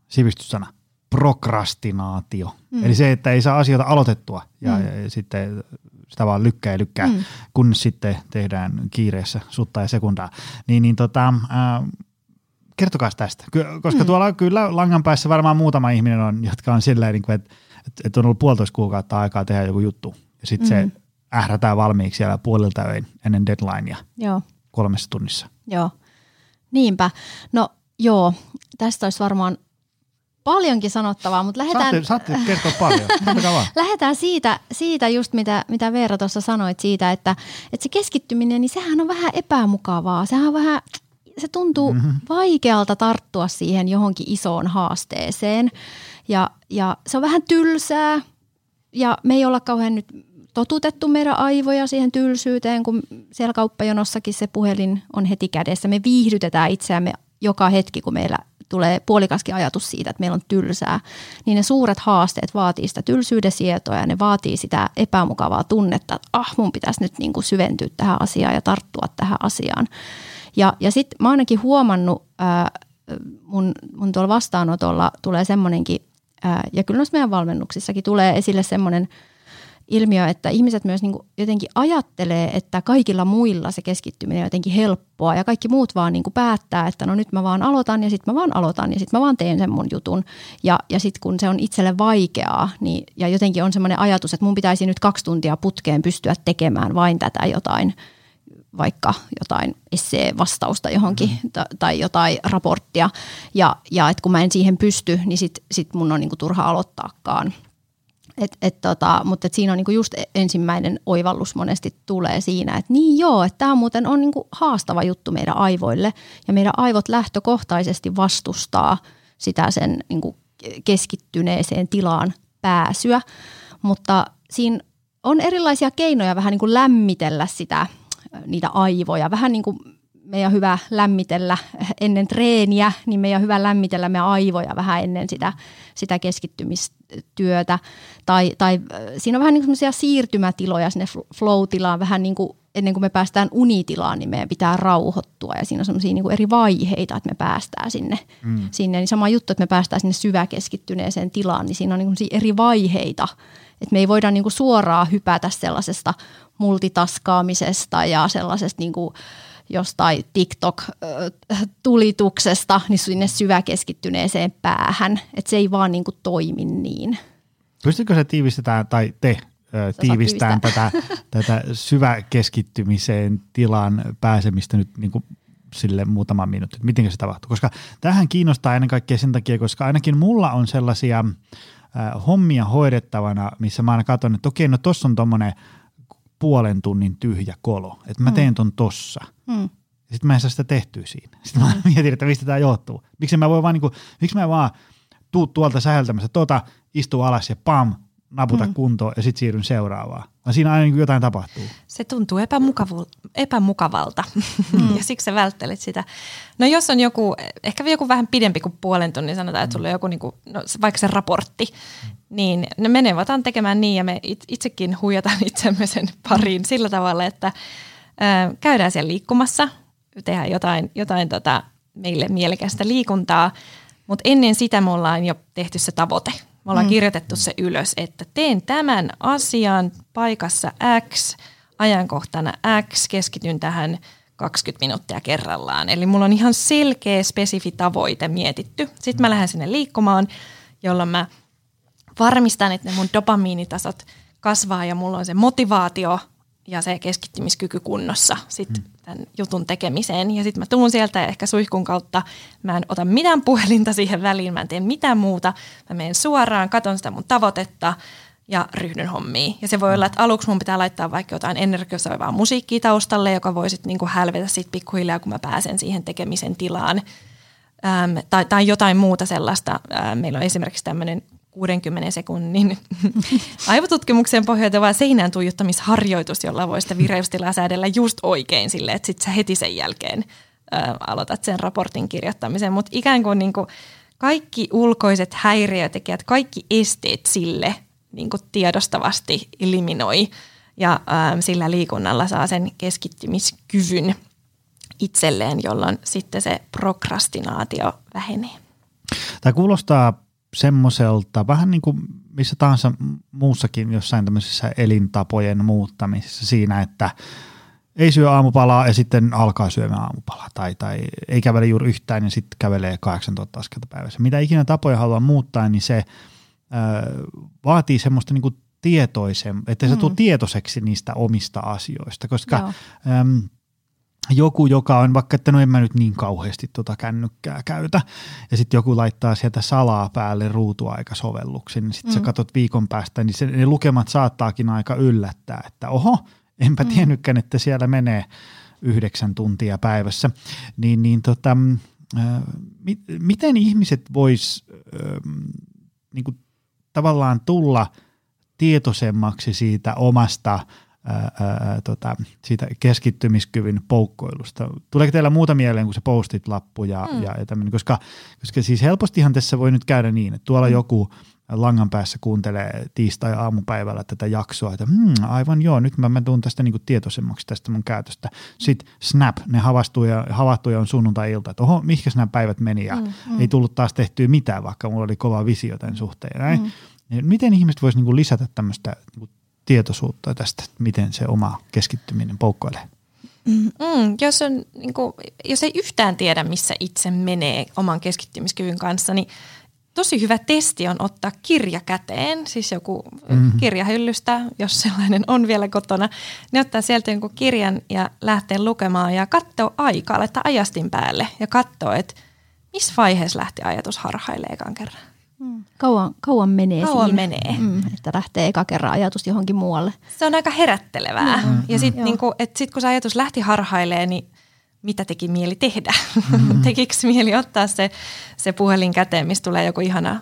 sivistyssana. Prokrastinaatio. Mm. Eli se, että ei saa asioita aloitettua ja, mm. ja, ja sitten sitä vaan lykkää ja lykkää, mm. kunnes sitten tehdään kiireessä sutta ja sekundaa. Niin, niin tota, äh, kertokaa tästä, koska mm. tuolla kyllä langan päässä varmaan muutama ihminen on, jotka on silleen, niin että, että on ollut puolitoista kuukautta aikaa tehdä joku juttu ja sitten mm. se ährätään valmiiksi siellä puolilta öin ennen deadlinea joo. kolmessa tunnissa. Joo, niinpä. No joo, tästä olisi varmaan paljonkin sanottavaa, mutta lähdetään... Saatte, saatte kertoa paljon, lähdetään siitä, siitä just mitä, mitä Veera tuossa sanoit siitä, että, että se keskittyminen, niin sehän on vähän epämukavaa. Sehän on vähän, se tuntuu mm-hmm. vaikealta tarttua siihen johonkin isoon haasteeseen ja, ja se on vähän tylsää ja me ei olla kauhean nyt totutettu meidän aivoja siihen tylsyyteen, kun siellä kauppajonossakin se puhelin on heti kädessä. Me viihdytetään itseämme joka hetki, kun meillä tulee puolikaskin ajatus siitä, että meillä on tylsää, niin ne suuret haasteet vaatii sitä tylsyyden sietoa ja ne vaatii sitä epämukavaa tunnetta, että ah, mun pitäisi nyt niin kuin syventyä tähän asiaan ja tarttua tähän asiaan. Ja, ja sitten mä ainakin huomannut, ää, mun, mun tuolla vastaanotolla tulee semmoinenkin, ää, ja kyllä noissa meidän valmennuksissakin tulee esille semmoinen ilmiö, että ihmiset myös niin jotenkin ajattelee, että kaikilla muilla se keskittyminen on jotenkin helppoa ja kaikki muut vaan niin päättää, että no nyt mä vaan aloitan ja sitten mä vaan aloitan ja sitten mä vaan teen sen mun jutun. Ja, ja sitten kun se on itselle vaikeaa niin, ja jotenkin on semmoinen ajatus, että mun pitäisi nyt kaksi tuntia putkeen pystyä tekemään vain tätä jotain – vaikka jotain essee-vastausta johonkin mm. ta, tai jotain raporttia. Ja, ja että kun mä en siihen pysty, niin sit, sit mun on niinku turha aloittaakaan. Et, et tota, mutta et siinä on niinku just ensimmäinen oivallus monesti tulee siinä, että niin joo, että tämä muuten on niinku haastava juttu meidän aivoille. Ja meidän aivot lähtökohtaisesti vastustaa sitä sen niinku keskittyneeseen tilaan pääsyä. Mutta siinä on erilaisia keinoja vähän niin kuin lämmitellä sitä – niitä aivoja. Vähän niin kuin meidän hyvä lämmitellä ennen treeniä, niin meidän hyvä lämmitellä meidän aivoja vähän ennen sitä, sitä keskittymistyötä. Tai, tai siinä on vähän niin kuin siirtymätiloja sinne flow-tilaan, vähän niin kuin ennen kuin me päästään unitilaan, niin meidän pitää rauhoittua ja siinä on semmoisia niin eri vaiheita, että me päästään sinne. Mm. sinne. Niin sama juttu, että me päästään sinne syväkeskittyneeseen tilaan, niin siinä on niin eri vaiheita. Että me ei voida niin kuin suoraan hypätä sellaisesta multitaskaamisesta ja sellaisesta niin kuin jostain TikTok-tulituksesta niin sinne syväkeskittyneeseen päähän. Että se ei vaan niin kuin toimi niin. Pystytkö se tiivistetään, tai te tiivistään tätä, tätä syväkeskittymiseen tilan pääsemistä nyt niin kuin sille muutama minuutti, että miten se tapahtuu. Koska tähän kiinnostaa ennen kaikkea sen takia, koska ainakin mulla on sellaisia äh, hommia hoidettavana, missä mä aina katson, että okei, no tossa on tommonen puolen tunnin tyhjä kolo, että mä mm. teen ton tossa. Mm. Sitten mä en saa sitä tehtyä siinä. Sitten mä mm. mietin, että mistä tämä johtuu. Miksi mä voi vaan niinku, miksi mä vaan tuu tuolta säheltämässä, tuota, istuu alas ja pam, naputa mm. kuntoon ja sitten siirryn seuraavaan. Vaan siinä aina niin jotain tapahtuu. Se tuntuu epämukavu- epämukavalta mm. ja siksi sä välttelet sitä. No jos on joku, ehkä joku vähän pidempi kuin puolen tunnin, sanotaan, että sulla on joku niin kuin, no, vaikka se raportti, niin ne menevät tekemään niin ja me itsekin huijataan itsemme sen pariin sillä tavalla, että ö, käydään siellä liikkumassa, tehdään jotain, jotain tota, meille mielekästä liikuntaa, mutta ennen sitä me ollaan jo tehty se tavoite – me ollaan mm. kirjoitettu se ylös, että teen tämän asian paikassa X, ajankohtana X, keskityn tähän 20 minuuttia kerrallaan. Eli mulla on ihan selkeä, spesifi tavoite mietitty. Sitten mä lähden sinne liikkumaan, jolloin mä varmistan, että ne mun dopamiinitasot kasvaa ja mulla on se motivaatio ja se keskittymiskyky kunnossa sitten mm. Tämän jutun tekemiseen. Ja sitten mä tuun sieltä ja ehkä suihkun kautta mä en ota mitään puhelinta siihen väliin, mä en tee mitään muuta. Mä menen suoraan, katon sitä mun tavoitetta ja ryhdyn hommiin. Ja se voi olla, että aluksi mun pitää laittaa vaikka jotain energiosoivaa musiikkia taustalle, joka voi sitten niinku hälvetä sit pikkuhiljaa, kun mä pääsen siihen tekemisen tilaan. Ähm, tai, tai jotain muuta sellaista. Ähm, meillä on esimerkiksi tämmöinen 60 sekunnin aivotutkimukseen pohjautuva seinään tuijottamisharjoitus, jolla voi sitä vireystilaa säädellä just oikein sille, että sitten sä heti sen jälkeen ä, aloitat sen raportin kirjoittamisen. Mutta ikään kuin, niin kuin kaikki ulkoiset häiriötekijät, kaikki esteet sille niin kuin tiedostavasti eliminoi ja ä, sillä liikunnalla saa sen keskittymiskyvyn itselleen, jolloin sitten se prokrastinaatio vähenee. Tämä kuulostaa semmoiselta, vähän niin kuin missä tahansa muussakin jossain tämmöisessä elintapojen muuttamisessa siinä, että ei syö aamupalaa ja sitten alkaa syömään aamupalaa tai, tai ei kävele juuri yhtään ja sitten kävelee 8000 askelta päivässä. Mitä ikinä tapoja haluaa muuttaa, niin se ö, vaatii semmoista niin kuin tietoisen, että se mm. tuu tietoiseksi niistä omista asioista, koska joku, joka on vaikka, että no en mä nyt niin kauheasti tota kännykkää käytä, ja sitten joku laittaa sieltä salaa päälle ruutuaikasovelluksen, niin sitten mm. sä katsot viikon päästä, niin se, ne lukemat saattaakin aika yllättää, että oho, enpä mm. tiennytkään, että siellä menee yhdeksän tuntia päivässä. Niin, niin tota, äh, mi, miten ihmiset vois äh, niin kuin, tavallaan tulla tietoisemmaksi siitä omasta ää, ää, tota, siitä keskittymiskyvyn poukkoilusta. Tuleeko teillä muuta mieleen kuin se postit lappu ja, mm. ja, ja tämmöinen, koska, koska siis helpostihan tässä voi nyt käydä niin, että tuolla mm. joku langan päässä kuuntelee tiistai-aamupäivällä tätä jaksoa, että hmm, aivan joo, nyt mä, mä tuun tästä niinku tietoisemmaksi tästä mun käytöstä. Sitten snap, ne havahtuja, havahtuja on sunnuntai-ilta, että oho, mihinkä nämä päivät meni ja mm, mm. ei tullut taas tehtyä mitään, vaikka mulla oli kova visio tämän suhteen. Näin. Mm. Miten ihmiset voisivat niinku lisätä tämmöistä niinku tietoisuutta tästä, miten se oma keskittyminen poukkoilee? Mm, jos, on, niin kuin, jos ei yhtään tiedä, missä itse menee oman keskittymiskyvyn kanssa, niin tosi hyvä testi on ottaa kirja käteen, siis joku mm-hmm. kirjahyllystä, jos sellainen on vielä kotona, niin ottaa sieltä jonkun kirjan ja lähtee lukemaan ja katsoa aikaa, laittaa ajastin päälle ja katsoa, että missä vaiheessa lähti ajatus harhaileekaan kerran. Mm. Kauan, kauan menee kauan siinä, menee. Mm, että lähtee eka kerran ajatus johonkin muualle. Se on aika herättelevää. Mm, ja sitten niinku, sit kun se ajatus lähti harhailee, niin mitä teki mieli tehdä? Mm. Tekikö mieli ottaa se, se puhelin käteen, mistä tulee joku ihana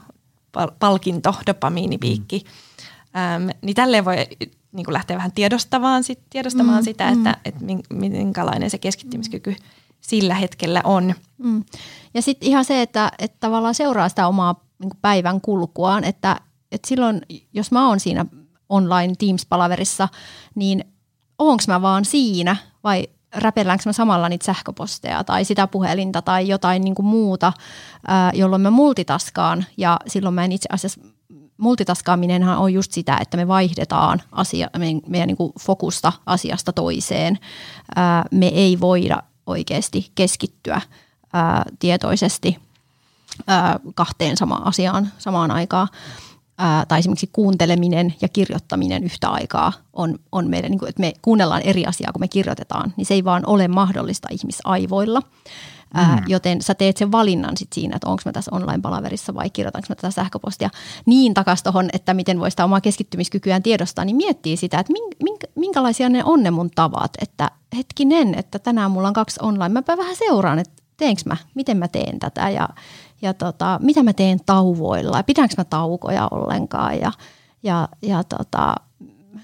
pal- palkinto, dopamiinipiikki. Mm. Ähm, niin tälleen voi niin lähteä vähän tiedostamaan, sit, tiedostamaan mm, sitä, mm. että et minkälainen se keskittymiskyky sillä hetkellä on. Mm. Ja sitten ihan se, että, että tavallaan seuraa sitä omaa niin päivän kulkuaan, että, että silloin, jos mä oon siinä online Teams-palaverissa, niin onko mä vaan siinä vai räpelläänkö mä samalla niitä sähköposteja tai sitä puhelinta tai jotain niin kuin muuta, jolloin mä multitaskaan ja silloin mä en itse asiassa multitaskaaminenhan on just sitä, että me vaihdetaan asia, meidän, meidän niin kuin fokusta asiasta toiseen. me ei voida oikeasti keskittyä tietoisesti kahteen samaan asiaan samaan aikaan. Ää, tai esimerkiksi kuunteleminen ja kirjoittaminen yhtä aikaa on, on meidän, niin kuin, että me kuunnellaan eri asiaa, kun me kirjoitetaan, niin se ei vaan ole mahdollista ihmisaivoilla. Ää, mm. Joten sä teet sen valinnan sit siinä, että onko mä tässä online-palaverissa vai kirjoitanko mä tätä sähköpostia. Niin takaisin tuohon, että miten voi sitä omaa keskittymiskykyään tiedostaa, niin miettii sitä, että mink, minkälaisia ne on ne mun tavat, että hetkinen, että tänään mulla on kaksi online, mäpä vähän seuraan, että teenkö mä, miten mä teen tätä. Ja, ja tota, mitä mä teen tauvoilla ja pidänkö mä taukoja ollenkaan ja, ja, ja tota,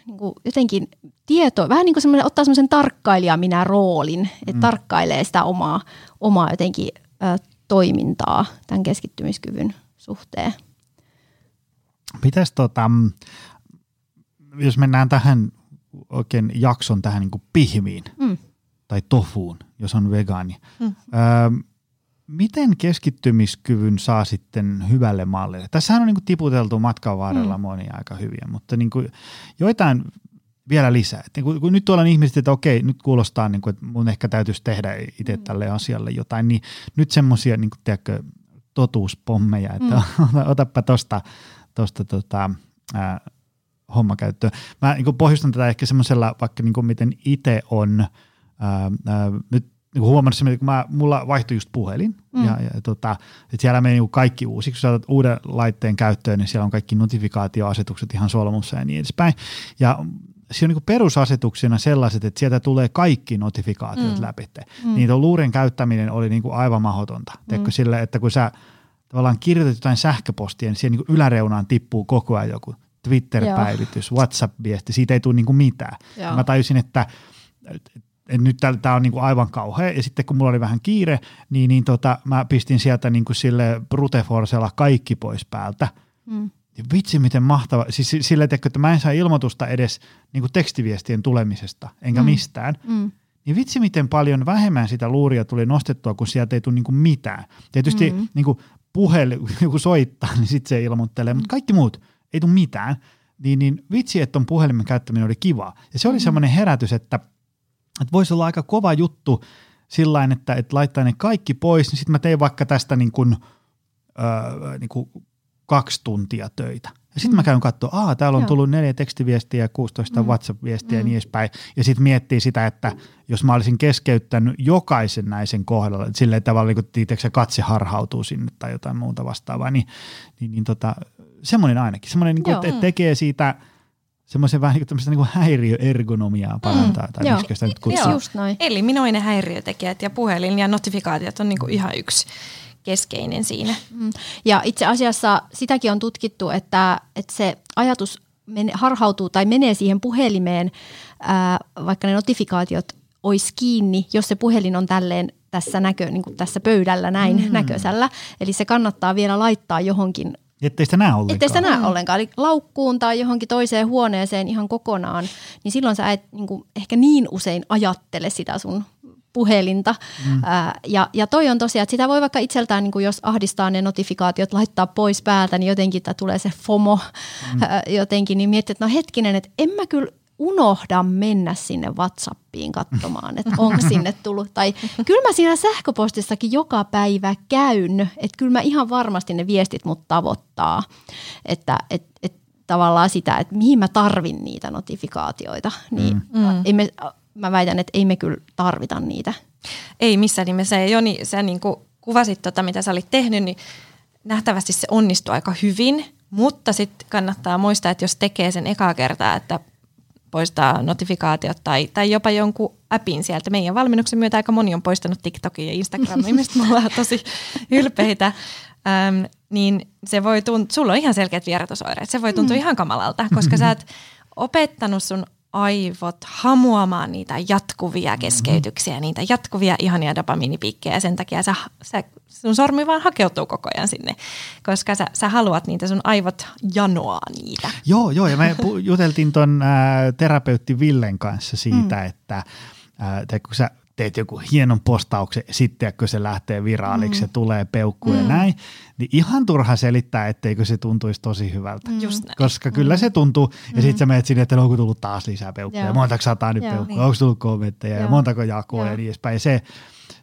niin kuin jotenkin tieto, vähän niin kuin ottaa semmoisen tarkkailija minä roolin, että mm. tarkkailee sitä omaa, omaa jotenkin ö, toimintaa tämän keskittymiskyvyn suhteen. Pitäisi tota, jos mennään tähän oikein jakson tähän niin kuin pihmiin mm. tai tofuun, jos on vegaani. Mm. Öö, miten keskittymiskyvyn saa sitten hyvälle mallille? Tässähän on niin kuin tiputeltu matkan varrella mm. monia aika hyviä, mutta niin kuin joitain vielä lisää. Että niin kun nyt tuolla on ihmiset, että okei, nyt kuulostaa, niin kuin, että mun ehkä täytyisi tehdä itse mm. tälle asialle jotain, niin nyt semmoisia niin tiedätkö, totuuspommeja, että mm. otapa tuosta tosta, tota, ää, homma käyttöön. Mä niin pohjustan tätä ehkä semmoisella, vaikka niin kuin miten itse on ää, ää, nyt niin huomannut että kun mä, mulla vaihtui just puhelin, mm. ja, ja tota, että siellä meni niin kaikki uusi. Kun sä otat uuden laitteen käyttöön, niin siellä on kaikki notifikaatioasetukset ihan solmussa ja niin edespäin. Ja siinä on niin perusasetuksena sellaiset, että sieltä tulee kaikki notifikaatiot mm. läpi. Mm. Niin tuon luuren käyttäminen oli niin kuin aivan mahdotonta. Mm. sille, että kun sä tavallaan kirjoitat jotain sähköpostia, niin siihen niin yläreunaan tippuu koko ajan joku Twitter-päivitys, WhatsApp-viesti, siitä ei tule niin kuin mitään. Mä tajusin, että nyt tämä on niin kuin aivan kauhea. Ja sitten kun mulla oli vähän kiire, niin, niin tota, mä pistin sieltä niin kuin sille bruteforcella kaikki pois päältä. Mm. Ja vitsi miten mahtava, siis sille, että mä en saa ilmoitusta edes niin kuin tekstiviestien tulemisesta, enkä mm. mistään. Mm. Niin vitsi miten paljon vähemmän sitä luuria tuli nostettua, kun sieltä ei tule niin kuin mitään. Tietysti mm. niin kuin puhelin, joku soittaa, niin sitten se ilmoittelee, mutta kaikki muut ei tule mitään. Niin, niin vitsi, että on puhelimen käyttäminen oli kiva. Ja se oli mm. semmoinen herätys, että, että voisi olla aika kova juttu sillä että, että laittaa ne kaikki pois, niin sitten mä tein vaikka tästä niin kuin, öö, niin kuin kaksi tuntia töitä. Ja sitten mm. mä käyn katsoa, aa, täällä on Joo. tullut neljä tekstiviestiä ja 16 mm. WhatsApp-viestiä mm. ja niin edespäin. Ja sitten miettii sitä, että jos mä olisin keskeyttänyt jokaisen näisen kohdalla, että silleen tavalla, kun se katse harhautuu sinne tai jotain muuta vastaavaa, niin, niin, niin tota, semmoinen ainakin. Semmoinen, niin että tekee siitä semmoisen vähän niin kuin, niin kuin häiriöergonomiaa parantaa, mm. tai Joo. sitä nyt kutsuu. Just noin. Eliminoinen häiriötekijät ja puhelin ja notifikaatiot on niin kuin ihan yksi keskeinen siinä. Mm. Ja itse asiassa sitäkin on tutkittu, että, että se ajatus men, harhautuu tai menee siihen puhelimeen, ää, vaikka ne notifikaatiot olisi kiinni, jos se puhelin on tälleen tässä, näkö, niin kuin tässä pöydällä näin mm. näköisellä. Eli se kannattaa vielä laittaa johonkin Ettei sitä näe ollenkaan. Ettei sitä näe mm. ollenkaan. Eli laukkuun tai johonkin toiseen huoneeseen ihan kokonaan, niin silloin sä et niin kuin, ehkä niin usein ajattele sitä sun puhelinta. Mm. Ää, ja, ja toi on tosiaan, että sitä voi vaikka itseltään, niin kuin jos ahdistaa ne notifikaatiot, laittaa pois päältä, niin jotenkin että tulee se FOMO mm. ää, jotenkin, niin miettii, että no hetkinen, että en mä kyllä unohda mennä sinne WhatsAppiin katsomaan, että onko sinne tullut. Tai kyllä mä siinä sähköpostissakin joka päivä käyn, että kyllä mä ihan varmasti ne viestit mut tavoittaa. Että et, et tavallaan sitä, että mihin mä tarvin niitä notifikaatioita. Niin mm. ei me, mä väitän, että ei me kyllä tarvita niitä. Ei missään nimessä. Ja Joni, sä niin kuin kuvasit tota, mitä sä olit tehnyt, niin nähtävästi se onnistuu aika hyvin, mutta sitten kannattaa muistaa, että jos tekee sen ekaa kertaa, että poistaa notifikaatiot tai, tai jopa jonkun appin sieltä. Meidän valmennuksen myötä aika moni on poistanut TikTokin ja Instagramin, mistä me ollaan tosi ylpeitä. Öm, niin se voi tuntua, sulla on ihan selkeät vierotusoireet, se voi tuntua mm. ihan kamalalta, koska sä et opettanut sun aivot hamuamaan niitä jatkuvia keskeytyksiä, niitä jatkuvia ihania dopamiinipiikkejä ja sen takia sä, sä, sun sormi vaan hakeutuu koko ajan sinne, koska sä, sä haluat niitä, sun aivot janoaa niitä. Joo, joo ja me juteltiin ton ää, terapeutti Villen kanssa siitä, mm. että ää, kun sä teet joku hienon postauksen, sitten kun se lähtee viraaliksi, mm. se tulee peukku mm. ja näin, niin ihan turha selittää, etteikö se tuntuisi tosi hyvältä. Mm. Just näin. Koska mm. kyllä se tuntuu, ja mm. sitten sä menet sinne, että onko tullut taas lisää peukkuja, Joo. montako sataa nyt peukkuja, niin. onko tullut kommentteja, ja montako jakoa ja niin edespäin. Se,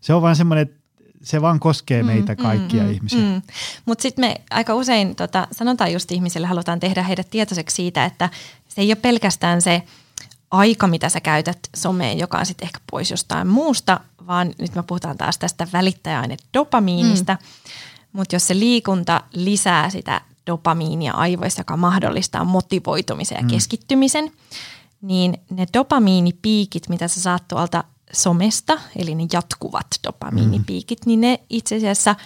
se on vaan semmoinen, että se vaan koskee mm, meitä kaikkia mm, ihmisiä. Mm. Mutta sitten me aika usein tota, sanotaan just ihmisille, halutaan tehdä heidät tietoiseksi siitä, että se ei ole pelkästään se – aika, mitä sä käytät someen, joka on sitten ehkä pois jostain muusta, vaan nyt me puhutaan taas tästä välittäjäaine dopamiinista. Mm. Mutta jos se liikunta lisää sitä dopamiinia aivoissa, joka mahdollistaa motivoitumisen ja mm. keskittymisen, niin ne dopamiinipiikit, mitä sä saat tuolta somesta, eli ne jatkuvat dopamiinipiikit, mm. niin ne itse asiassa –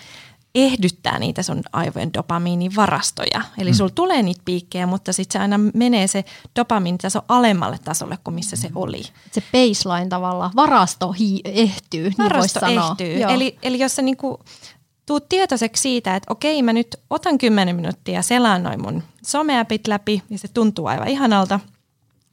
ehdyttää niitä sun aivojen dopamiinivarastoja. Eli mm. sulla tulee niitä piikkejä, mutta sitten se aina menee se dopamiinitaso alemmalle tasolle kuin missä se oli. Se baseline tavalla, varasto hi- ehtyy, niin Varasto niin ehtyy. Eli, eli jos sä niinku tuut tietoiseksi siitä, että okei mä nyt otan 10 minuuttia selaan noin mun someapit läpi ja se tuntuu aivan ihanalta,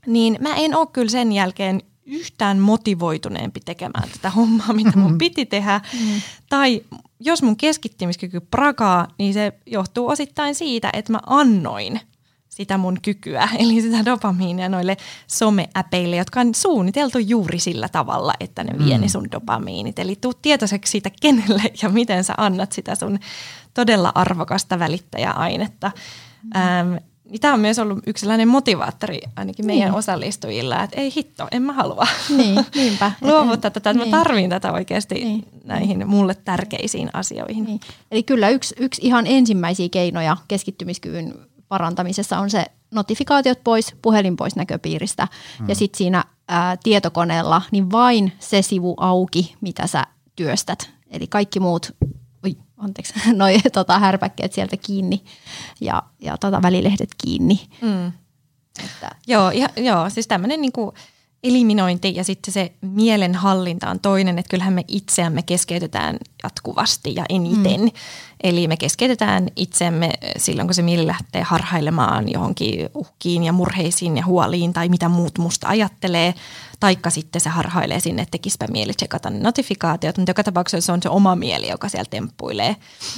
niin mä en ole kyllä sen jälkeen yhtään motivoituneempi tekemään tätä hommaa, mitä mun piti tehdä. Mm. Tai jos mun keskittymiskyky prakaa, niin se johtuu osittain siitä, että mä annoin sitä mun kykyä, eli sitä dopamiinia noille someäpeille, jotka on suunniteltu juuri sillä tavalla, että ne vie mm. ne sun dopamiinit. Eli tuu tietoiseksi siitä, kenelle ja miten sä annat sitä sun todella arvokasta välittäjäainetta. Mm. Ähm, niin tämä on myös ollut yksi sellainen motivaattori ainakin meidän niin. osallistujilla, että ei hitto, en mä halua niin, niinpä. luovuttaa tätä, että niin. mä tarvin tätä oikeasti niin. näihin mulle tärkeisiin asioihin. Niin. Eli kyllä yksi, yksi ihan ensimmäisiä keinoja keskittymiskyvyn parantamisessa on se notifikaatiot pois, puhelin pois näköpiiristä hmm. ja sitten siinä ää, tietokoneella niin vain se sivu auki, mitä sä työstät. Eli kaikki muut anteeksi, noi tota, härpäkkeet sieltä kiinni ja, ja tota, välilehdet kiinni. Mm. Että. Joo, ja, joo, siis tämmöinen niinku eliminointi ja sitten se mielenhallinta on toinen, että kyllähän me itseämme keskeytetään jatkuvasti ja eniten. Mm. Eli me keskeytetään itseämme silloin, kun se mieli lähtee harhailemaan johonkin uhkiin ja murheisiin ja huoliin tai mitä muut musta ajattelee. Taikka sitten se harhailee sinne, että tekispä mieli tsekata ne notifikaatiot, mutta joka tapauksessa se on se oma mieli, joka siellä temppuilee.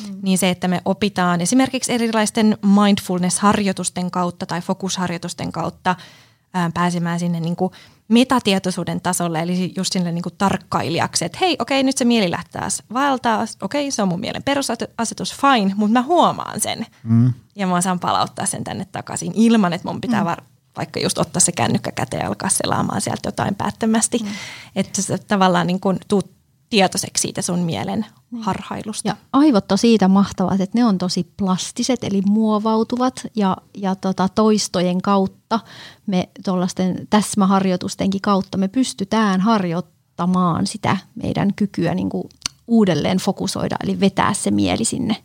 Mm. Niin se, että me opitaan esimerkiksi erilaisten mindfulness-harjoitusten kautta tai fokusharjoitusten kautta pääsemään sinne niin kuin – metatietoisuuden tasolle, eli just sinne niin kuin tarkkailijaksi, että hei, okei, nyt se mieli lähtee taas vaeltaa, okei, se on mun mielen perusasetus, fine, mutta mä huomaan sen. Mm. Ja mä saan palauttaa sen tänne takaisin ilman, että mun pitää mm. var- vaikka just ottaa se kännykkä käteen ja alkaa selaamaan sieltä jotain päättömästi. Mm. Että sä tavallaan niin kuin tuut tietoiseksi siitä sun mielen niin. harhailusta. Ja aivot on siitä mahtavat, että ne on tosi plastiset, eli muovautuvat ja, ja tota, toistojen kautta, me tuollaisten täsmäharjoitustenkin kautta me pystytään harjoittamaan sitä meidän kykyä niin kuin uudelleen fokusoida, eli vetää se mieli sinne,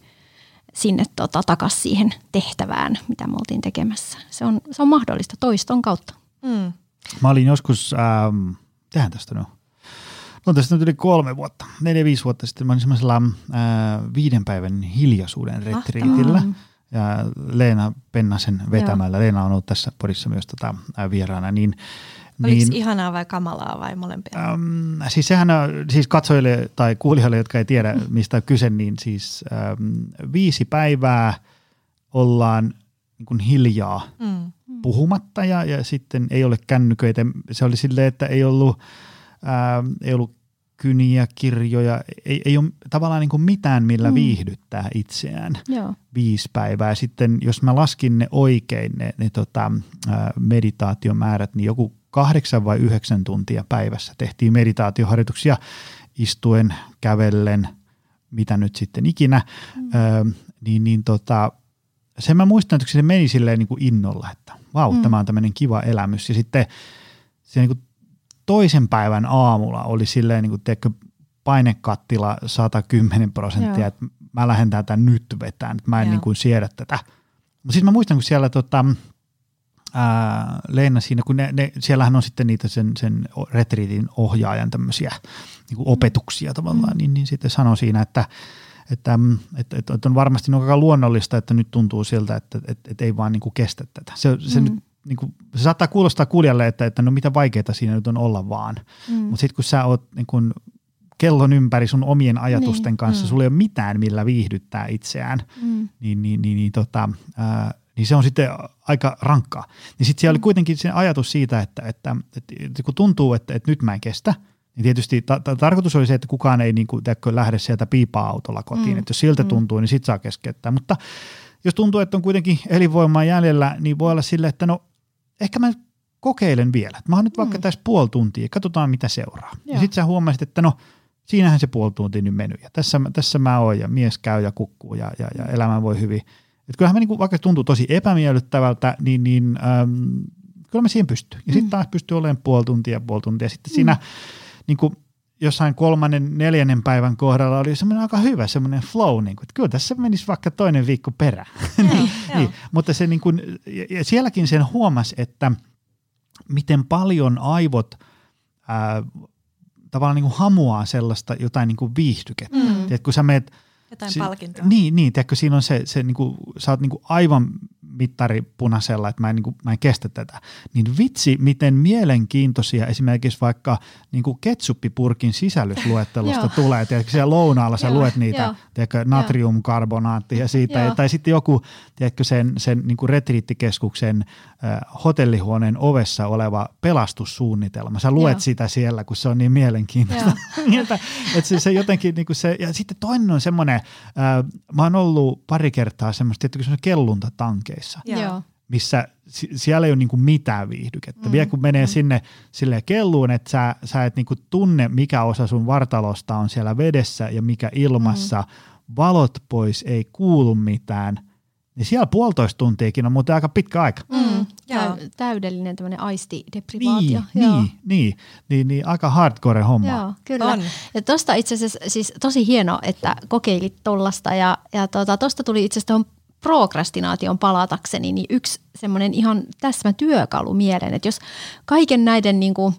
sinne tota, takaisin siihen tehtävään, mitä me oltiin tekemässä. Se on, se on mahdollista toiston kautta. Mm. Mä olin joskus, ähm, tehdään tästä nyt, No tästä nyt yli kolme vuotta, neljä-viisi vuotta sitten mä olin semmoisella ää, viiden päivän hiljaisuuden retriitillä. Ja Leena Pennasen vetämällä, Joo. Leena on ollut tässä porissa myös tota, ää, vieraana, niin Oliko niin, ihanaa vai kamalaa vai molempia? Äm, siis sehän on, siis katsojille tai kuulijoille, jotka ei tiedä mistä on kyse, niin siis äm, viisi päivää ollaan niin kuin hiljaa mm. puhumatta ja, ja sitten ei ole kännyköitä. Se oli silleen, että ei ollut, ää, ei ollut kyniä, kirjoja, ei, ei ole tavallaan niin kuin mitään, millä mm. viihdyttää itseään Joo. viisi päivää. Sitten jos mä laskin ne oikein, ne, ne tota, meditaatiomäärät, niin joku kahdeksan vai yhdeksän tuntia päivässä tehtiin meditaatioharjoituksia istuen, kävellen, mitä nyt sitten ikinä, mm. ö, niin, niin tota, sen mä muistan, että se meni silleen niin kuin innolla, että vau, mm. tämä on tämmöinen kiva elämys. Ja sitten se niin kuin toisen päivän aamulla oli silleen niin kuin, tiedätkö, painekattila 110 prosenttia, että mä lähden tätä nyt vetään, että mä en niin kuin siedä tätä. Mutta sitten mä muistan, kun siellä tota, ää, Leena siinä, kun ne, ne, siellähän on sitten niitä sen, sen retriitin ohjaajan tämmöisiä niin kuin opetuksia tavallaan, mm. niin, niin sitten sanoi siinä, että että, mm, että, että, että on varmasti aika luonnollista, että nyt tuntuu siltä, että, että, että ei vaan niin kuin kestä tätä. Se, se, mm. nyt, niin kuin, se saattaa kuulostaa kuulijalle, että, että no mitä vaikeaa siinä nyt on olla vaan, mm. mutta sitten kun sä oot niin kuin kellon ympäri sun omien ajatusten niin. kanssa, mm. sulla ei ole mitään, millä viihdyttää itseään, mm. niin, niin, niin, niin, tota, ää, niin se on sitten aika rankkaa. Niin sitten siellä oli kuitenkin se ajatus siitä, että, että, että, että kun tuntuu, että, että nyt mä en kestä, niin tietysti ta- ta- tarkoitus oli se, että kukaan ei niin kuin, teekö, lähde sieltä piipaa-autolla kotiin, mm. että jos siltä mm. tuntuu, niin sit saa keskeyttää. Mutta jos tuntuu, että on kuitenkin elinvoimaa jäljellä, niin voi olla sille, että no ehkä mä kokeilen vielä. Mä oon nyt vaikka mm. tässä puoli tuntia, katsotaan mitä seuraa. Joo. Ja sitten sä huomasit, että no siinähän se puoli tuntia nyt mennyt ja tässä, tässä mä oon ja mies käy ja kukkuu ja, ja, ja elämä voi hyvin. Et kyllähän me niinku, vaikka se tuntuu tosi epämiellyttävältä, niin, niin äm, kyllä me siihen pystyy. Ja mm. sitten taas pystyy olemaan puoli tuntia puoli tuntia. Sitten mm. siinä niin kuin jossain kolmannen, neljännen päivän kohdalla oli semmoinen aika hyvä semmoinen flow, niin kuin, että kyllä tässä menisi vaikka toinen viikko perä. niin, niin, mutta se niin kuin, ja sielläkin sen huomasi, että miten paljon aivot ää, tavallaan niin kuin hamuaa sellaista jotain niin kuin viihdykettä. Mm. Tiedät, kun sä meet, jotain si- palkintoa. Niin, niin tiedätkö, siinä on se, se niin kuin, sä oot niin kuin aivan mittari punaisella, että mä en, niin kuin, mä en kestä tätä. Niin vitsi, miten mielenkiintoisia esimerkiksi vaikka niin kuin ketsuppipurkin sisällysluettelosta tulee. Tiedätkö, siellä lounaalla sä luet niitä, tiedätkö, natriumkarbonaattia siitä, tai sitten joku, tiedätkö, sen, sen niin kuin retriittikeskuksen äh, hotellihuoneen ovessa oleva pelastussuunnitelma. Sä luet Joo. sitä siellä, kun se on niin mielenkiintoista. että, että se, se jotenkin, niin kuin se, ja sitten toinen on semmoinen, äh, mä oon ollut pari kertaa semmoista, että semmoinen kelluntatankeissa, Joo. Joo. missä siellä ei ole niinku mitään viihdykettä. Mm. Vielä kun menee mm. sinne sille kelluun, että sä, sä et niinku tunne, mikä osa sun vartalosta on siellä vedessä ja mikä ilmassa, mm. valot pois, ei kuulu mitään – niin siellä puolitoista tuntiakin on muuten aika pitkä aika. Mm, mm täydellinen tämmöinen aistideprivaatio. Niin, Joo. niin, niin, niin, niin, aika hardcore homma. Joo, kyllä. On. Ja tosta itse asiassa siis tosi hieno, että kokeilit tollasta ja, ja tuota, tosta tuli itse asiassa prokrastinaation palatakseni, niin yksi semmoinen ihan täsmä työkalu mieleen, että jos kaiken näiden, niin kuin,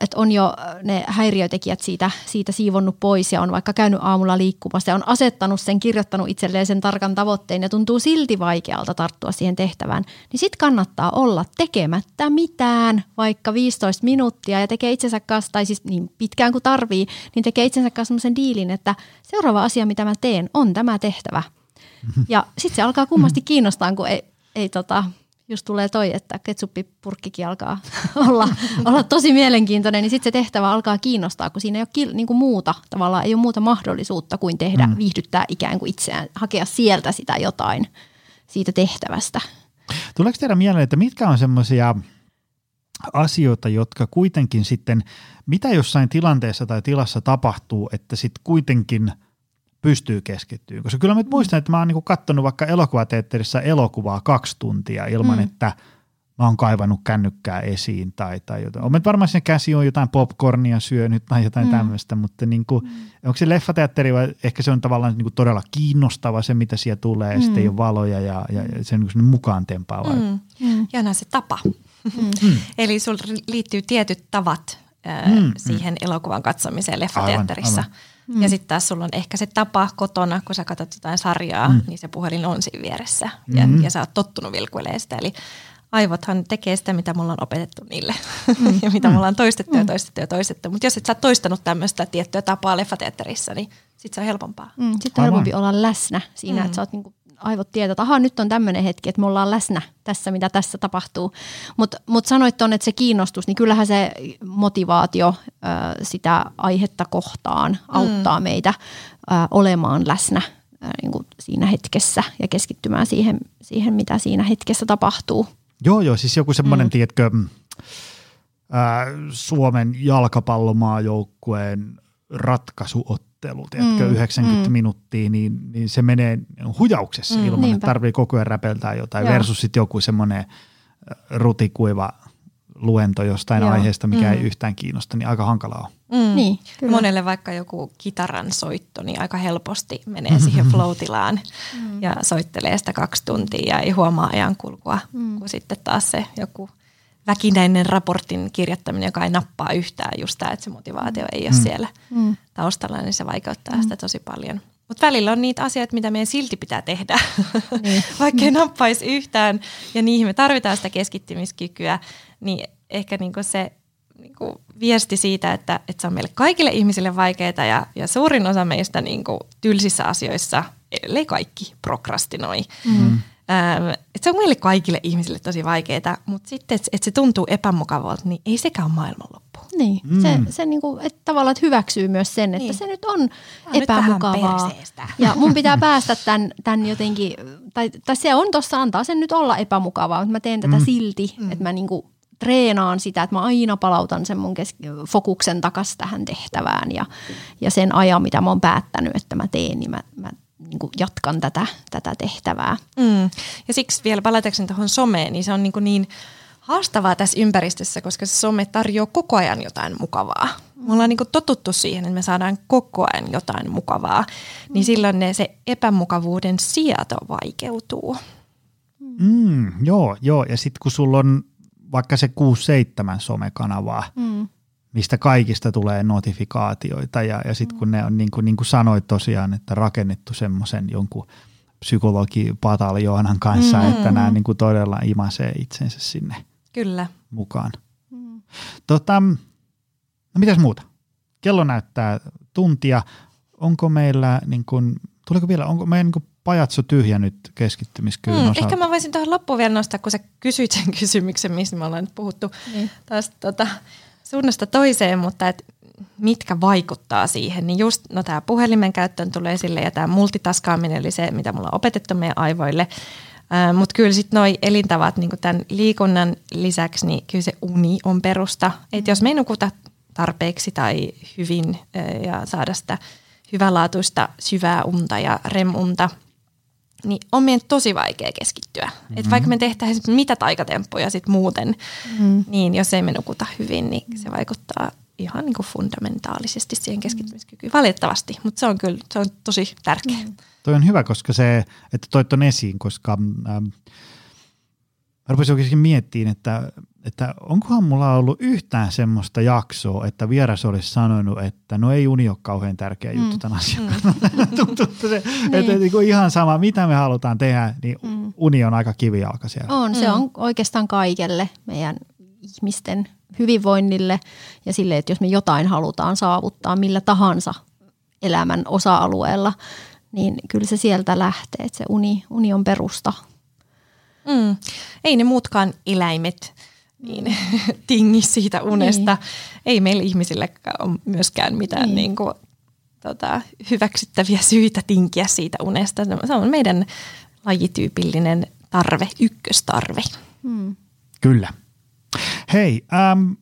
että on jo ne häiriötekijät siitä, siitä siivonnut pois ja on vaikka käynyt aamulla liikkumassa ja on asettanut sen, kirjoittanut itselleen sen tarkan tavoitteen ja tuntuu silti vaikealta tarttua siihen tehtävään, niin sitten kannattaa olla tekemättä mitään, vaikka 15 minuuttia ja tekee itsensä kanssa, tai siis niin pitkään kuin tarvii, niin tekee itsensä kanssa semmoisen diilin, että seuraava asia, mitä mä teen, on tämä tehtävä – ja sitten se alkaa kummasti kiinnostaa, kun ei, ei tota, just tulee toi, että ketsuppipurkkikin alkaa olla, olla tosi mielenkiintoinen, niin sitten se tehtävä alkaa kiinnostaa, kun siinä ei ole ki- niinku muuta, tavallaan ei ole muuta mahdollisuutta kuin tehdä, mm. viihdyttää ikään kuin itseään, hakea sieltä sitä jotain siitä tehtävästä. Tuleeko teidän mieleen, että mitkä on semmoisia asioita, jotka kuitenkin sitten, mitä jossain tilanteessa tai tilassa tapahtuu, että sitten kuitenkin – pystyy keskittymään. Koska kyllä mä mm. muistan, että mä oon niinku katsonut vaikka elokuvateatterissa elokuvaa kaksi tuntia ilman, mm. että mä oon kaivannut kännykkää esiin tai, tai jotain. Olen varmaan sen käsi on jotain popcornia syönyt tai jotain mm. tämmöistä, mutta niinku, mm. onko se leffateatteri vai ehkä se on tavallaan niinku todella kiinnostava se, mitä siellä tulee, mm. sitten ei ole valoja ja, ja, ja se on niinku mukaan tempaava. Mm. Mm. Ja on se tapa. Mm. mm. Eli sulla liittyy tietyt tavat äh, mm. siihen elokuvan katsomiseen leffateatterissa. Aivan, aivan. Mm. Ja sitten taas sulla on ehkä se tapa kotona, kun sä katsot jotain sarjaa, mm. niin se puhelin on siinä vieressä ja, mm. ja sä oot tottunut vilkuilemaan sitä. Eli aivothan tekee sitä, mitä mulla on opetettu niille mm. ja mitä mm. mulla on toistettu mm. ja toistettu ja toistettu. Mutta jos et sä oot toistanut tämmöistä tiettyä tapaa leffateatterissa, niin sit se on helpompaa. Mm. Sitten on helpompi olla läsnä siinä, mm. että sä oot niinku aivot tietää, että aha, nyt on tämmöinen hetki, että me ollaan läsnä tässä, mitä tässä tapahtuu. Mutta mut sanoit tuonne, että se kiinnostus, niin kyllähän se motivaatio ö, sitä aihetta kohtaan auttaa mm. meitä ö, olemaan läsnä ö, niin kuin siinä hetkessä ja keskittymään siihen, siihen, mitä siinä hetkessä tapahtuu. Joo, joo, siis joku semmoinen, mm. tiedätkö, ää, Suomen jalkapallomaajoukkueen ratkaisuottelu ottelu, tiedätkö, mm, 90 mm. minuuttia, niin, niin se menee hujauksessa mm, ilman, niinpä. että tarvii koko ajan räpeltää jotain, Joo. versus sitten joku semmoinen rutikuiva luento jostain Joo. aiheesta, mikä mm. ei yhtään kiinnosta, niin aika hankalaa on. Mm. Niin, kyllä. Monelle vaikka joku kitaran soitto, niin aika helposti menee siihen flow-tilaan mm. ja soittelee sitä kaksi tuntia ja ei huomaa ajankulkua, mm. kun sitten taas se joku väkinäinen raportin kirjoittaminen, joka ei nappaa yhtään just tämä, että se motivaatio ei ole mm. siellä mm. taustalla, niin se vaikeuttaa mm. sitä tosi paljon. Mutta välillä on niitä asioita, mitä meidän silti pitää tehdä, niin. vaikka ei nappaisi yhtään ja niihin me tarvitaan sitä keskittymiskykyä, niin ehkä niinku se niinku viesti siitä, että, että se on meille kaikille ihmisille vaikeaa ja, ja suurin osa meistä niinku tylsissä asioissa, ellei kaikki, prokrastinoi. Mm. Ähm, että se on meille kaikille ihmisille tosi vaikeaa, mutta sitten, että et se tuntuu epämukavalta, niin ei sekään ole maailmanloppu. Niin, mm. se, se niinku, että tavallaan että hyväksyy myös sen, että niin. se nyt on Tämä epämukavaa. Ja mun pitää päästä tämän, tämän jotenkin, tai, tai se on tuossa, antaa sen nyt olla epämukavaa, mutta mä teen tätä mm. silti, mm. että mä niinku treenaan sitä, että mä aina palautan sen mun kes- fokuksen takaisin tähän tehtävään ja, ja sen ajan, mitä mä oon päättänyt, että mä teen, niin mä, mä niin kuin jatkan tätä, tätä tehtävää. Mm. Ja siksi vielä palatakseni tuohon someen, niin se on niin, kuin niin haastavaa tässä ympäristössä, koska se some tarjoaa koko ajan jotain mukavaa. Me ollaan niin kuin totuttu siihen, että me saadaan koko ajan jotain mukavaa, niin silloin ne, se epämukavuuden sieto vaikeutuu. Mm, joo, joo, ja sitten kun sulla on vaikka se 6-7 somekanavaa, mm mistä kaikista tulee notifikaatioita ja, ja sitten kun ne on niin kuin, niin kuin sanoit tosiaan, että rakennettu semmoisen jonkun psykologipataljoonan kanssa, mm. että nämä niin kuin todella imasee itsensä sinne Kyllä. mukaan. Mm. Tota, no mitäs muuta? Kello näyttää tuntia. Onko meillä, niin kuin, tuleeko vielä, onko meidän niin kuin pajatso tyhjä nyt keskittymiskyvyn mm, Ehkä mä voisin tuohon loppuun vielä nostaa, kun sä kysyit sen kysymyksen, mistä me ollaan nyt puhuttu niin. taas tota, suunnasta toiseen, mutta et mitkä vaikuttaa siihen, niin just no tämä puhelimen käyttöön tulee esille ja tämä multitaskaaminen, eli se, mitä mulla on opetettu meidän aivoille, mutta kyllä sitten noi elintavat niin tämän liikunnan lisäksi, niin kyllä se uni on perusta. Et jos me ei nukuta tarpeeksi tai hyvin ja saada sitä hyvänlaatuista syvää unta ja remunta, niin on meidän tosi vaikea keskittyä. Mm-hmm. Et vaikka me tehtäisiin mitä taikatemppuja sit muuten, mm-hmm. niin jos ei me nukuta hyvin, niin se vaikuttaa ihan niin kuin fundamentaalisesti siihen keskittymiskykyyn. Valitettavasti, mutta se on kyllä se on tosi tärkeä. Mm. Toi on hyvä, koska se, että toit on esiin, koska ähm, mä rupesin oikeasti miettimään, että että onkohan mulla ollut yhtään semmoista jaksoa, että vieras olisi sanonut, että no ei uni ole kauhean tärkeä juttu mm. tämän asian mm. Tuntuu, se, niin. että niin kuin ihan sama, mitä me halutaan tehdä, niin mm. uni on aika kivijalka siellä. On, se mm. on oikeastaan kaikelle meidän ihmisten hyvinvoinnille ja sille, että jos me jotain halutaan saavuttaa millä tahansa elämän osa-alueella, niin kyllä se sieltä lähtee, että se uni, uni on perusta. Mm. Ei ne muutkaan eläimet niin tingi siitä unesta. Niin. Ei meillä ihmisille ole myöskään mitään niin. Niin kuin, tota, hyväksyttäviä syitä tinkiä siitä unesta. Se on meidän lajityypillinen tarve, ykköstarve. Hmm. Kyllä. Hei, ähm,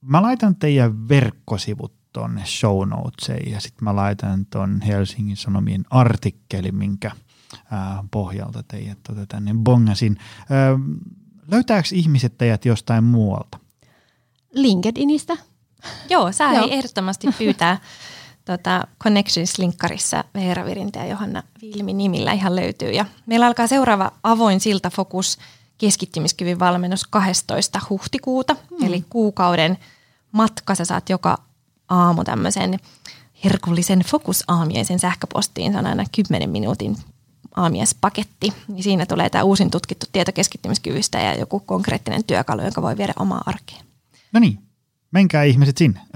mä laitan teidän verkkosivut tuonne show notesiin ja sitten mä laitan tuon Helsingin Sanomien artikkelin, minkä äh, pohjalta teidät tota, tänne bongasin. Ähm, Löytääkö ihmiset teidät jostain muualta? LinkedInistä. Joo, saa Joo. ehdottomasti pyytää tota, Connections-linkkarissa Veera Virintä ja Johanna Vilmi nimillä ihan löytyy. Ja meillä alkaa seuraava avoin siltafokus keskittymiskyvyn valmennus 12. huhtikuuta, mm. eli kuukauden matka. Sä saat joka aamu tämmöisen herkullisen fokusaamiaisen sähköpostiin. Se on aina 10 minuutin aamiespaketti, niin siinä tulee tämä uusin tutkittu tieto keskittymiskyvystä ja joku konkreettinen työkalu, jonka voi viedä omaa arkeen. No niin, menkää ihmiset sinne, äh,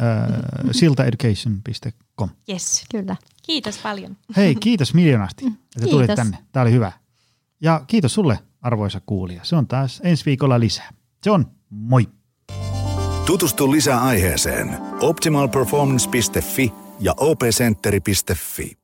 siltaeducation.com. Yes, kyllä. Kiitos paljon. Hei, kiitos miljoonasti, että kiitos. tulit tänne. Tämä oli hyvä. Ja kiitos sulle, arvoisa kuulija. Se on taas ensi viikolla lisää. Se on moi. Tutustu lisää aiheeseen optimalperformance.fi ja opcenteri.fi.